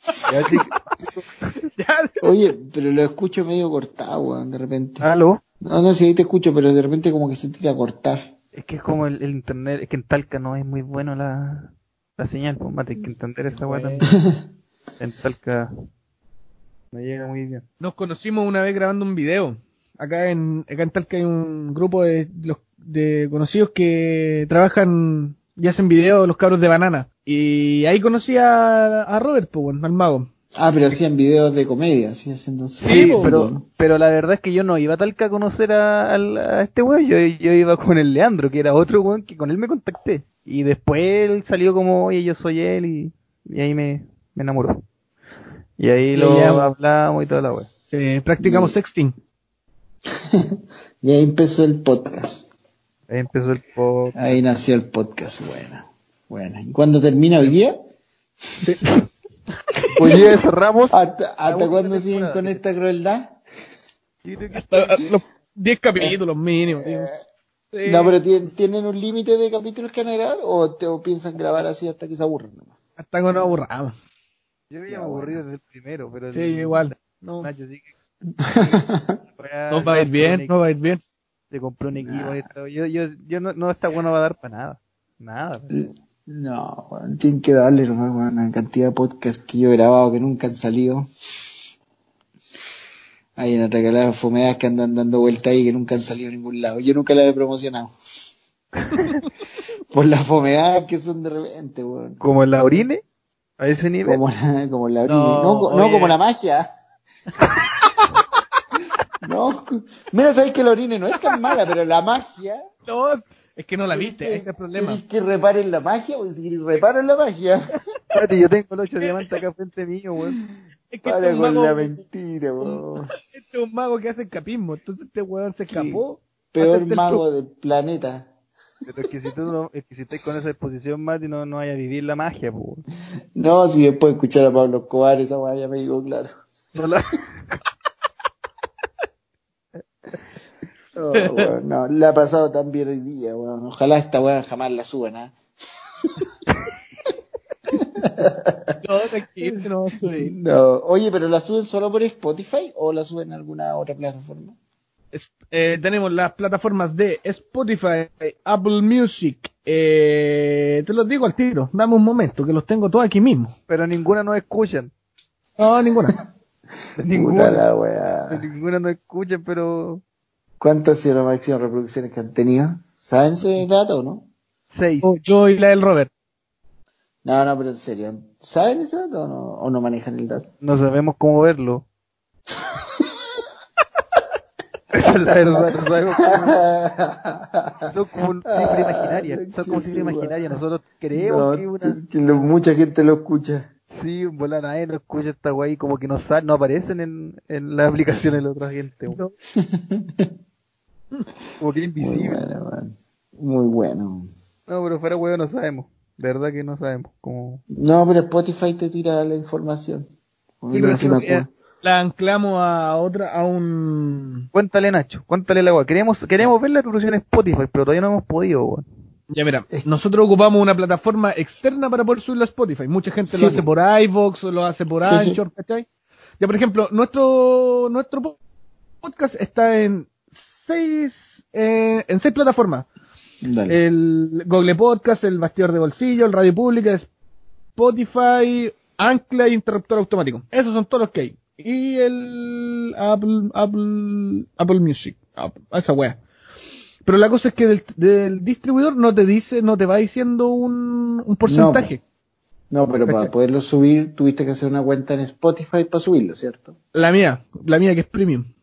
Oye, pero lo escucho medio cortado, weón, de repente. ¿Aló? No, no, si ahí te escucho, pero de repente como que se tira a cortar. Es que es como el, el internet, es que en Talca no es muy bueno la, la señal, pues Mati, hay que entender esa weá también. En Talca no llega muy bien. Nos conocimos una vez grabando un video. Acá en, acá en Talca hay un grupo de, los, de conocidos que trabajan y hacen videos los cabros de banana. Y ahí conocí a, a Robert, pues, bueno, al mago. Ah, pero hacían videos de comedia, así haciendo su- Sí, pero, pero la verdad es que yo no iba a Talca a conocer a, al- a este weón, yo, yo iba con el Leandro, que era otro weón que con él me contacté. Y después él salió como, oye, yo soy él, y, y ahí me, me enamoró. Y ahí Y lo ya- hablamos y toda la weá. Sí, practicamos sexting. Y ahí empezó el podcast. Ahí empezó el podcast. Ahí nació el podcast, buena. Buena. ¿Y cuándo termina hoy día? Hoy día cerramos. ¿Hasta, cuándo siguen temporada. con esta crueldad? Hasta, los 10 capítulos mínimos. digo. Sí. No, pero ¿tien- ¿tienen un límite de capítulos que o, te, o piensan grabar así hasta que se aburran? nomás? Hasta que nos aburramos. Yo me había aburrido desde el primero, pero Sí, el- igual. No, Nacho sí que. nos va a ir bien, nos va a ir bien. Se compró un equipo y todo. Yo, yo, yo no, no está bueno va a dar para nada. Nada. No, weón, tienen que darle nomás, weón, la cantidad de podcasts que yo he grabado que nunca han salido. Hay una regalada de fomedas que andan dando vuelta ahí que nunca han salido a ningún lado. Yo nunca las he promocionado. Por las fomeadas que son de repente, weón. Como el Laurine, a ese nivel. Como la, como la orina. No, No, co- no oye. como la magia. no, mira, sabes que la orina no es tan mala, pero la magia. No, es que no la viste, ese es el problema. ¿Querés que reparen la magia? Pues si reparen la magia. Espérate, yo tengo el 8 diamantes acá frente mío, weón. Es que este Para es, un con mago, la mentira, weón. este es un mago que hace escapismo. Entonces este weón se escapó. Peor mago del planeta. Pero es que si tú no, es que si estás con esa exposición, Mati, no, no vaya a vivir la magia, weón. No, si después de escuchar a Pablo Escobar, esa weá ya me digo claro. No la- No, weón, no, le ha pasado tan bien hoy día, weón. Ojalá esta weá jamás la suban, ¿ah? No, tranquilo, no va a subir. No, oye, pero la suben solo por Spotify o la suben en alguna otra plataforma? Es- eh, tenemos las plataformas de Spotify, Apple Music. Eh, te los digo al tiro. Dame un momento, que los tengo todos aquí mismo. Pero ninguna nos escuchan. No, ninguna. Puta Ninguna. la weá. Ninguna nos escuchan, pero. ¿Cuántas han sido las máximas reproducciones que han tenido? ¿Saben ese dato o no? Seis. Oh, yo y la del Robert. No, no, pero en serio. ¿Saben ese dato o no, o no manejan el dato? No sabemos cómo verlo. Esa es la verdad, no sabemos cómo- Son como un cifra imaginaria. Son como cifra imaginaria. Nosotros creemos No, que una. que lo- mucha gente lo escucha. Sí, volar nadie no escucha esta wey como que no sal, no aparecen en, en las aplicaciones de la otra gente. weón. Como que es Muy invisible. bueno. Muy bueno. No, pero fuera huevo no sabemos. De verdad que no sabemos. Como... No, pero Spotify te tira la información. Sí, pero si acuerda. La anclamos a otra, a un... Cuéntale, Nacho. Cuéntale la weá. Queremos, queremos ver la reproducción en Spotify, pero todavía no hemos podido, weón. Ya mira, nosotros ocupamos una plataforma externa para poder subirlo a Spotify. Mucha gente Sí, lo hace po. por iVoox o lo hace por Sí, sí. Anchor, ¿cachai? Ya, por ejemplo, nuestro nuestro po- podcast está en seis eh, en seis plataformas. Dale. El Google Podcast, el Bastidor de Bolsillo, el Radio Pública, Spotify, Ancla y Interruptor Automático. Esos son todos los que hay. Y el Apple, Apple, Apple Music. Apple- esa wea. Pero la cosa es que del, del distribuidor no te dice, no te va diciendo un, un porcentaje. No, pero para poderlo subir tuviste que hacer una cuenta en Spotify para subirlo, ¿cierto? La mía, la mía que es premium.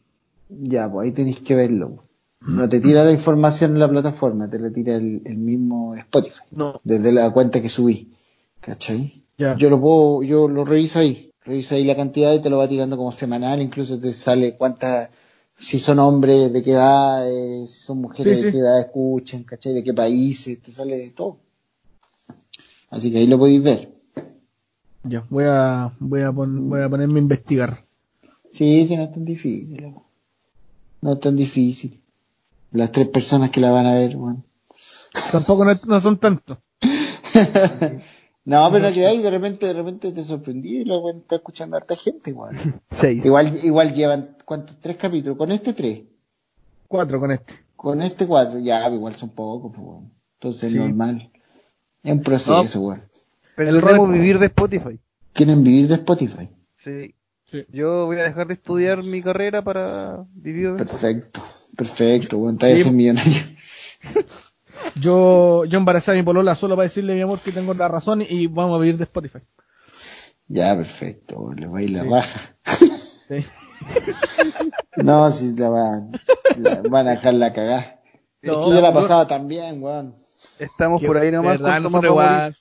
Ya, pues ahí tenéis que verlo. No te tira la información en la plataforma, te la tira el, el mismo Spotify. No. Desde la cuenta que subí. ¿Cachai? Ya. Yo lo puedo, yo lo reviso ahí. Reviso ahí la cantidad y te lo va tirando como semanal, incluso te sale cuántas, si son hombres, de qué edad, eh, si son mujeres, Sí, de qué edad escuchan, ¿cachai? De qué países, te sale de todo. Así que ahí lo podéis ver. Ya, voy a, voy a, pon- voy a ponerme a investigar. Sí, sí, no es tan difícil. No es tan difícil. Las tres personas que la van a ver, bueno. Tampoco no, no son tantos. No, pero que hay, de repente, de repente te sorprendí y luego está escuchando a harta gente, igual. Seis. Igual, igual llevan, ¿cuántos? Tres capítulos. Con este tres. Cuatro con este. Con este cuatro. Ya, igual son pocos, pues, bueno. Entonces es Sí. normal. Es un proceso, weón. Pero el Red- vivir de Spotify. Quieren vivir de Spotify. Sí. Sí. Yo voy a dejar de estudiar mi carrera para vivir Perfecto. Perfecto, vas a Sí. millonario. Yo, yo embaracé a mi polola solo para decirle, mi amor, que tengo la razón y vamos a vivir de Spotify. Ya, perfecto. Le va a ir la Sí. raja. Sí. No, si la van, la van a dejar la cagada. No, es que yo la no. pasaba también, weón. Estamos por ahí nomás. verdad, igual.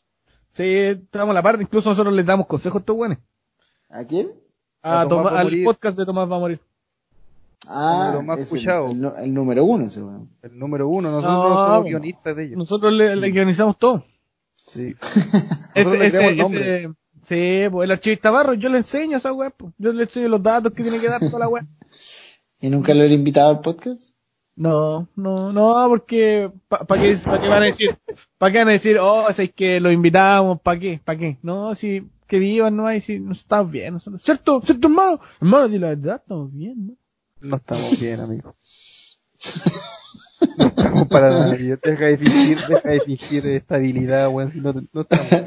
Sí, estamos a la par, incluso nosotros les damos consejos a estos güeyes. ¿A quién? A A Tomás Tomás- va a al podcast de Tomás va a morir. Ah, Número más es el, escuchado. el nu- el número uno ese, weón. El número uno. Nosotros No, somos bueno. guionistas de ellos. Nosotros le, le guionizamos todo. Sí. Ese, ese, el nombre. ese- sí, pues el archivista Barro, yo le enseño a esa web, yo le enseño los datos que tiene que dar toda la web. ¿Y nunca lo he invitado al podcast? No, no, no, porque ¿para pa qué, pa qué van a decir? ¿Para qué van a decir, oh, es que lo invitamos? ¿Para qué? ¿Para qué? No, si que vivan, no hay, si no estamos bien. nosotros- ¿Cierto? ¿Cierto, hermano? Hermano, di la verdad, estamos bien, ¿no? No estamos bien, amigo. No estamos para nada bien. Deja de fingir, deja de fingir estabilidad, weón. Si no, no estamos bien.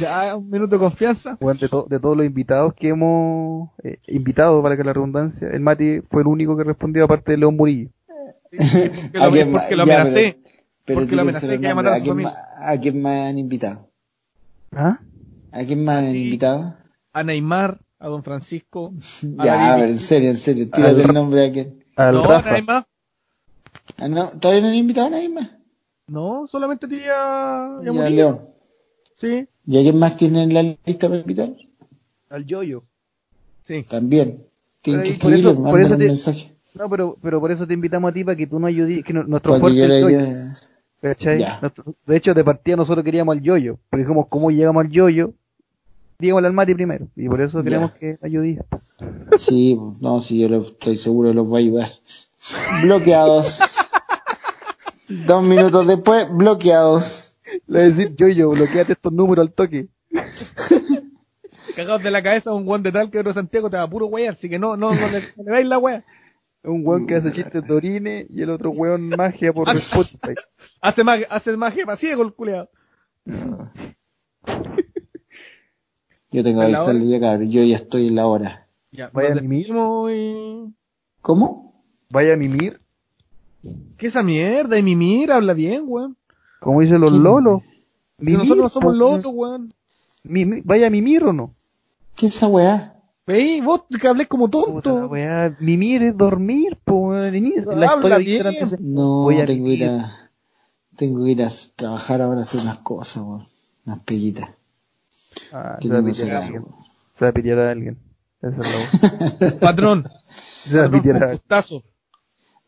Ya, un minuto de confianza. Weón, de, to- de todos los invitados que hemos eh, invitado, para que la redundancia, el Mati fue el único que respondió aparte de León Murillo. Porque lo, ¿A quién porque lo Ya, amenacé. Pero Porque lo amenacé los que iba a a ¿A su familia. ¿A quién más han invitado? ¿Ah? ¿A quién más han invitado? A Neymar, a Don Francisco. a Ya, a ver, en serio, en serio. Tírate el nombre a quién. Al no, Rafa. Neymar. Ah, no, ¿Todavía no han invitado a nadie más? No, solamente te ya, Ya, ya León. Sí, ¿Y a quién más tienen en la lista para invitar? Al Yoyo. sí. También. Tienen que y por escribirle, eso- por eso un te- mensaje. No, pero, pero por eso te invitamos a ti para que tú nos ayudes, que no- nuestro Para que fuerte. ¿Cachai? De hecho, de partida nosotros queríamos al Yoyo. Pero dijimos, ¿cómo llegamos al Yoyo? Digámosle al Mati primero. Y por eso Ya. queremos que ayude. Sí, pues, no, sí, yo lo- estoy seguro que los va a ayudar. Bloqueados. Dos minutos después, bloqueados. Le voy a decir, Yoyo, bloqueate estos números al toque. Cagados de la cabeza, un guante de tal que otro Santiago te va a puro weyar, así que no, no, no le, no le veis la wea. Un weón que hace chistes de orine y el otro weón magia por Spotify. Hace más, hace más jefa ciego el culeado. No. Yo tengo ¿En que avisarle ya, cabrón. Yo ya estoy en la hora. Ya, Vaya a mimir. despedimos y... ¿Cómo? Vaya a mimir, ¿Qué esa mierda? Y mimir, habla bien, weón. como dicen los ¿Quién? lolos. Si Mimir, nosotros no somos po. lotos, weón. ¿Vaya a mimir o no? ¿Qué es esa weá? Veí, vos que hablés como Puta la tonto. weá, mimir es dormir, po, La Habla historia de bien. Dice, No, voy a tengo que ir a, tengo que ir a trabajar ahora a hacer unas cosas, weón. Unas peguitas. Ah, se va a tengo que pitear a alguien. weón. Se va a pitear a alguien. Esa es la weá. Patrón. Se va a Patrón, fue pitear a un gustazo.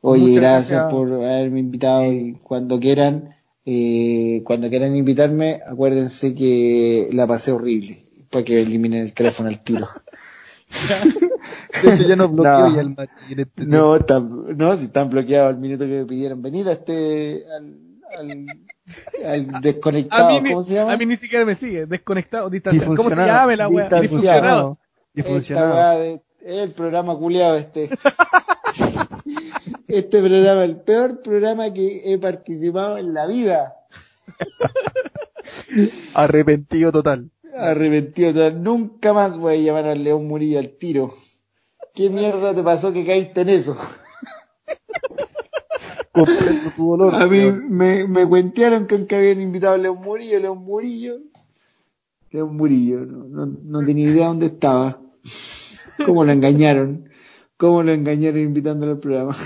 Oye, Muchas gracias, gracias. por haberme invitado y cuando quieran, eh, cuando quieran invitarme, acuérdense que la pasé horrible, para que eliminen el teléfono al tiro. Ya No. este No, están, no, si están bloqueados al minuto que me pidieron venir a este, al, al, al A desconectado, mí, ¿cómo se llama? a mí ni siquiera me sigue, desconectado, distanciado. ¿Cómo se llama la? Distanciado. Disfuncionado. Esta Disfuncionado. weá el programa culiado este. este programa, el peor programa que he participado en la vida. Arrepentido total. Arrepentido total. Nunca más voy a llamar al León Murillo al tiro. ¿Qué mierda te pasó que caíste en eso? Comprendo tu dolor. A mí me, me cuentearon que habían invitado a León Murillo, León Murillo. León Murillo, no, no, no tenía idea dónde estaba. ¿Cómo lo engañaron? ¿Cómo lo engañaron invitándolo al programa?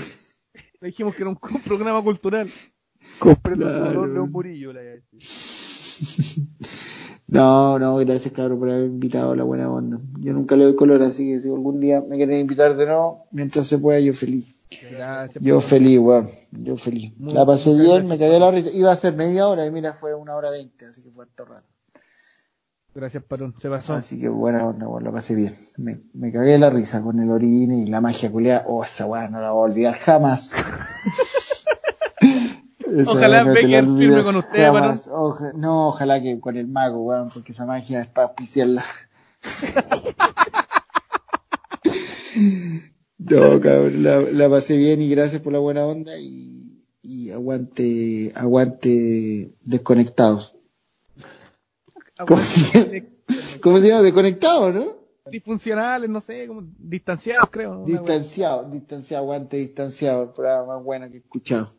Le dijimos que era un, un programa cultural. Comprendo tu dolor, León Murillo. le iba a decir. No, no, gracias cabrón por haber invitado a la buena onda. Yo nunca le doy color, así que si algún día me quieren invitar de nuevo, mientras se pueda, yo feliz. Gracias. Yo feliz, weón. Yo feliz. Muy- la pasé bien, gracias. me cagué la risa. Iba a ser media hora y mira, fue una hora veinte, así que fue harto rato. Gracias, Parón. Se pasó. Así que buena onda, weón, lo pasé bien. Me, me cagué la risa con el orine y la magia culeada. Oh, esa weá no la voy a olvidar jamás. Ojalá no la Becker firme con usted. Oja- no, ojalá que con el mago, weón, porque esa magia es para auspiciarla. No, cabrón, la, la pasé bien y gracias por la buena onda y, y aguante, aguante desconectados. ¿Cómo se llama? ¿Cómo se llama? Desconectados, ¿no? Disfuncionales, no sé, como distanciados, creo. wea. Distanciado, distanciado, aguante distanciado, el programa más bueno que he escuchado.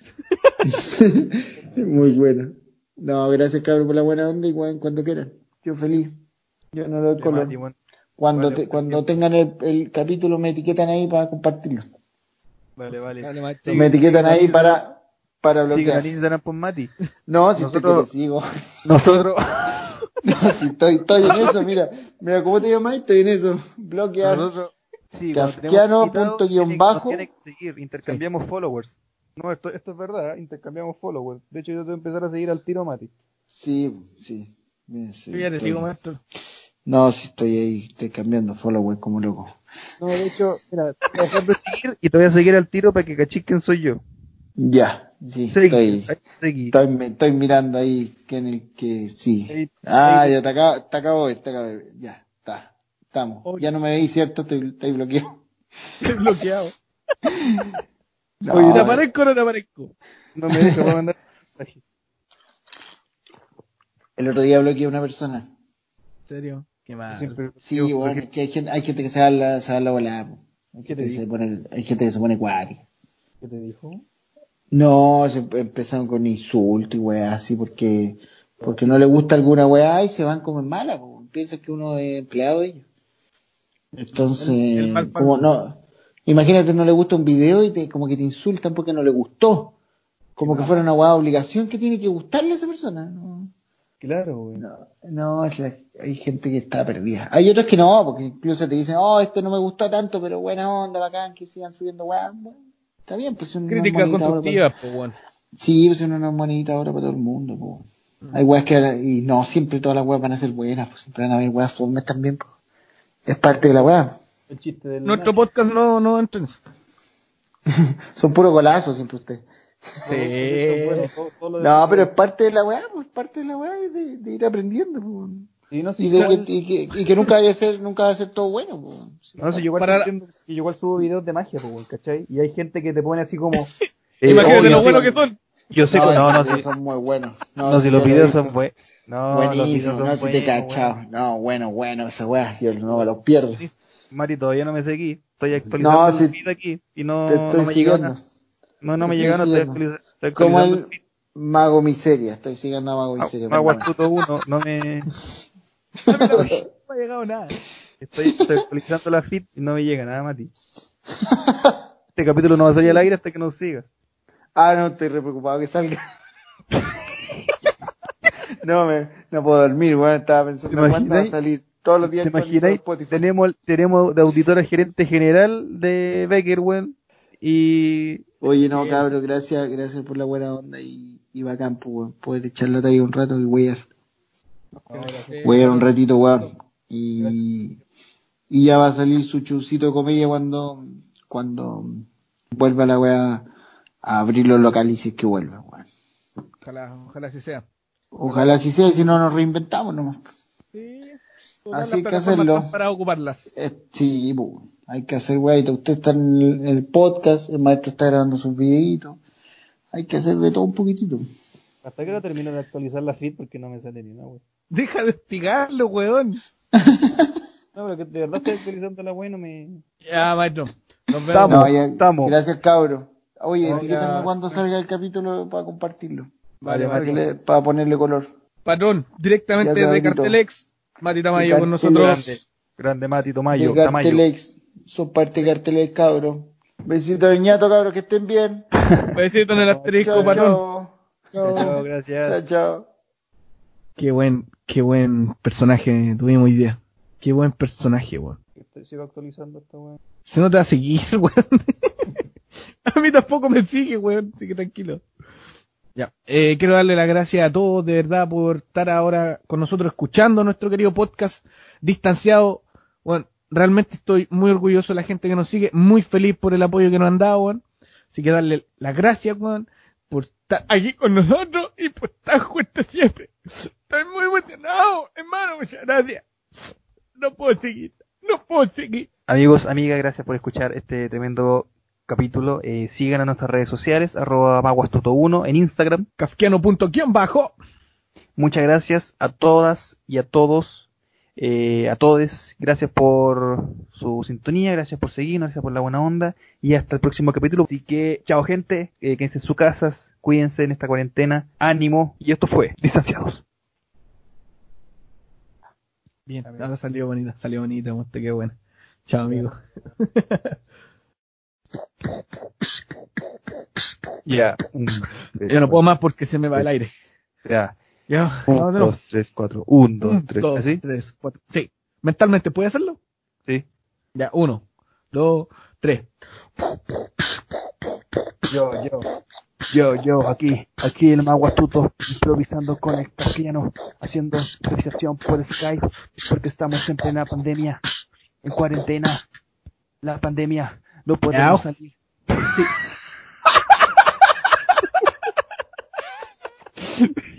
Muy bueno. No, gracias cabrón por la buena onda y cuando quieran. Yo feliz. Yo no lo doy Cuando, Vale, te- cuando tengan el, el capítulo me etiquetan ahí para compartirlo. Vale, vale. Sí. me etiquetan ahí para, para Sigan bloquear. a Instagram por Mati. No, si Nosotros- te sigo. Nosotros, No, si estoy, estoy en eso, mira. Mira, ¿cómo te llamas? Estoy en eso. Bloquear. nosotros, sí, Kafkiano punto guion bajo. nos tienen que seguir, intercambiamos followers. No, esto, esto es verdad, ¿eh? intercambiamos followers. De hecho, yo tengo que empezar a seguir al tiro a Mati. Sí, sí. Bien, sí, Yo ya te sigo, maestro. No, si estoy ahí, estoy cambiando follower como loco. No, de hecho, mira, te voy a seguir y te voy a seguir al tiro para que cachis quién soy yo. Ya, sí, Seguí, estoy, seguí. estoy, me- estoy mirando ahí que en el que sí. Ah, ya te acabo, te acabo te acabo. Ya, está, estamos. Oye. Ya no me veis, ¿cierto? Estoy, estoy bloqueado. Estoy bloqueado. No, Oye, ¿Te aparezco o no te aparezco? No me para mandar mensaje. el otro día bloqueé a una persona. ¿En serio? Qué mal. Siempre- Sí, yo- bueno, porque- es que hay gente, hay gente que se da la, se da la volada. po. Hay ¿Qué gente, te que se pone, hay gente que se pone cuari. ¿Qué te dijo? No, se empezaron con insultos y weá así porque, porque no le gusta alguna weá y se van como en mala, po. piensan que uno es empleado de ellos. Entonces, El- el mal como no, imagínate no le gusta un video y te, como que te insultan porque no le gustó. Como que fuera una weá de obligación que tiene que gustarle a esa persona. No, Claro, güey. no, no, es la- hay gente que está perdida. Hay otros que no, porque incluso te dicen, oh, este no me gustó tanto, pero buena onda, bacán, que sigan subiendo. Bueno, está bien, pues son unas Crítica para- constructiva, pues, bueno. Sí, pues son unas monitas ahora para todo el mundo, po. Hay weas que, y no, siempre todas las weas van a ser buenas, pues siempre van a haber weas fomes también, po. Es parte de la wea. El chiste del. Nuestro podcast no, no entra en. Son puros golazos siempre usted. Sí. Bueno, todo- todo No, pero es parte de la wea, pues parte de la wea y de, de ir aprendiendo. Sí, no, sí, Y, de igual- que, y, que, y que nunca vaya a ser, nunca va a ser todo bueno, po. No, si yo igual, Para- yo igual subo videos de magia, pues, ¿cachai? Y hay gente que te pone así como... Imagínate oh, yo lo sé- bueno que son. Yo sé no, que... No, no, sí. son muy buenos. No, si los videos son buenos. No, Buenísimo, no, si te he buenos, cachado. güey. No, bueno, bueno, esa wea, yo no me los pierdo. Mari, todavía no me seguí. Estoy actualizando No, el sí, feed aquí y no, Te no estoy me llegó siguiendo. nada. No, no me Te llegó estoy nada. Estoy, siguiendo. actualiz- estoy Como el. Mago Miseria, estoy siguiendo a Mago Miseria. Mago perdón. Astuto 1, no me... No me ha llegado nada. Estoy, estoy actualizando la feed y no me llega nada, Mati. Este capítulo no va a salir al aire hasta que nos sigas. Ah, no, estoy re preocupado que salga. no, me, no puedo dormir, weón. Estaba pensando ¿Te cuándo va a salir todos los días ¿Te imagináis? Spotify. Tenemos, tenemos de auditora gerente general de Becker, weón. Y Oye, no, cabrón, gracias, gracias por la buena onda y, y bacán, pues, poder echar la talla un rato y wear. Wear un ratito, weón. Y, y ya va a salir su chucito de comedia cuando, cuando vuelva la weá a abrir los locales y si es que vuelva, weón. Ojalá, ojalá así sea. Ojalá así sea, si no nos reinventamos nomás. Sí. Así que hacerlo. Para ocuparlas. Eh, sí, pues, hay que hacer weá. Usted está en el, en el podcast, el maestro está grabando sus videitos. Hay que hacer de todo un poquitito. hasta que no termino de actualizar la feed porque no me sale ni nada, weón. Deja de hostigarlo, weón. No, pero que de verdad estoy actualizando la weá no me... Ya, maestro. Nos vemos. Estamos, No, ya- estamos. Gracias, cabro. Oye, etiquétame cuando salga el capítulo para compartirlo. Vale, para, vale. le- para ponerle color. Patrón, directamente de. Cartelex. Mati Tamayo con Cartelex. nosotros. Grande Mati, Tomayo, de Tamayo. Son parte de Cartelex, cabro. Besito del ñato, cabro, que estén bien. Besito en el asterisco, Chao, patrón. chao. Chao, Chao, gracias. chao. Qué buen, qué buen personaje tuvimos hoy día. Qué buen personaje, weón. Sigo actualizando esta weá. Se no te va a seguir, weón. a mí tampoco me sigue, weón. Así que tranquilo. Ya. Eh, quiero darle las gracias a todos, de verdad, por estar ahora con nosotros escuchando nuestro querido podcast distanciado. Bueno, realmente estoy muy orgulloso de la gente que nos sigue, muy feliz por el apoyo que nos han dado, weón. Así que darle las gracias, weón, por estar aquí con nosotros y por estar juntos siempre. Estoy muy emocionado, hermano, muchas gracias. No puedo seguir, no puedo seguir. Amigos, amigas, gracias por escuchar este tremendo capítulo. Eh, sigan a nuestras redes sociales, arroba maguastoto1 en Instagram. Kafkiano.guión bajo. Muchas gracias a todas y a todos, eh, a todos. Gracias por su sintonía, gracias por seguirnos, gracias por la buena onda. Y hasta el próximo capítulo. Así que, chao gente, eh, quédense en sus casas, cuídense en esta cuarentena, ánimo. Y esto fue Distanciados. Bien, ahora salió bonita, salió bonita, monte, qué buena. Chao, amigo. Ya. Yo no puedo más porque se me va el aire. Ya. Ya, Un, no, dos, tres, cuatro. Un, dos, Un, tres. dos, ¿Así? tres, cuatro. Sí. Mentalmente, ¿puede hacerlo? Sí. Ya, uno, dos, tres. Yo, yo, yo, yo, aquí, aquí el Maguastuto, improvisando con el castellano, haciendo improvisación por Skype, porque estamos en plena pandemia, en cuarentena, la pandemia, no podemos salir.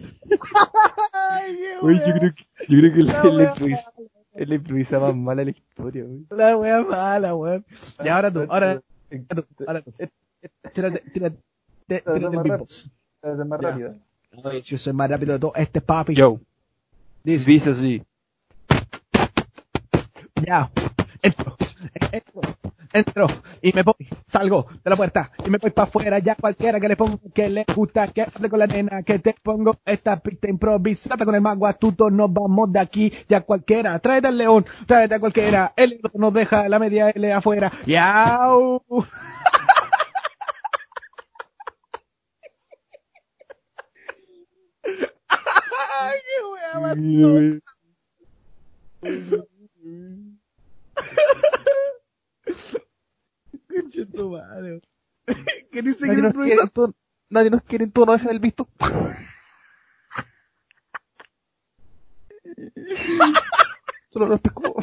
Uy, yo creo que, yo creo que La improvis- improvisaba mal la historia, güey. La wea mala, weón. Y ahora tú, ahora, tú, ahora tú. Tírate, tírate, tírate el beatbox. Es más rápido. Oye, si yo soy más rápido de todo, este es papi. Yo, Dice, dice así. ya, entro, entro, entro, y me voy, salgo de la puerta, y me voy para afuera, ya cualquiera que le ponga que le gusta, que hable con la nena, que te pongo esta pista improvisada con el maguatuto, nos vamos de aquí, ya cualquiera, tráete al león, tráete a cualquiera, el nos deja la media L afuera, yau. Ay, qué wea Conchetumare. ¿Qué dice que nos quiere, tú, Nadie nos quiere, tú no dejan el visto. Solo los pescó.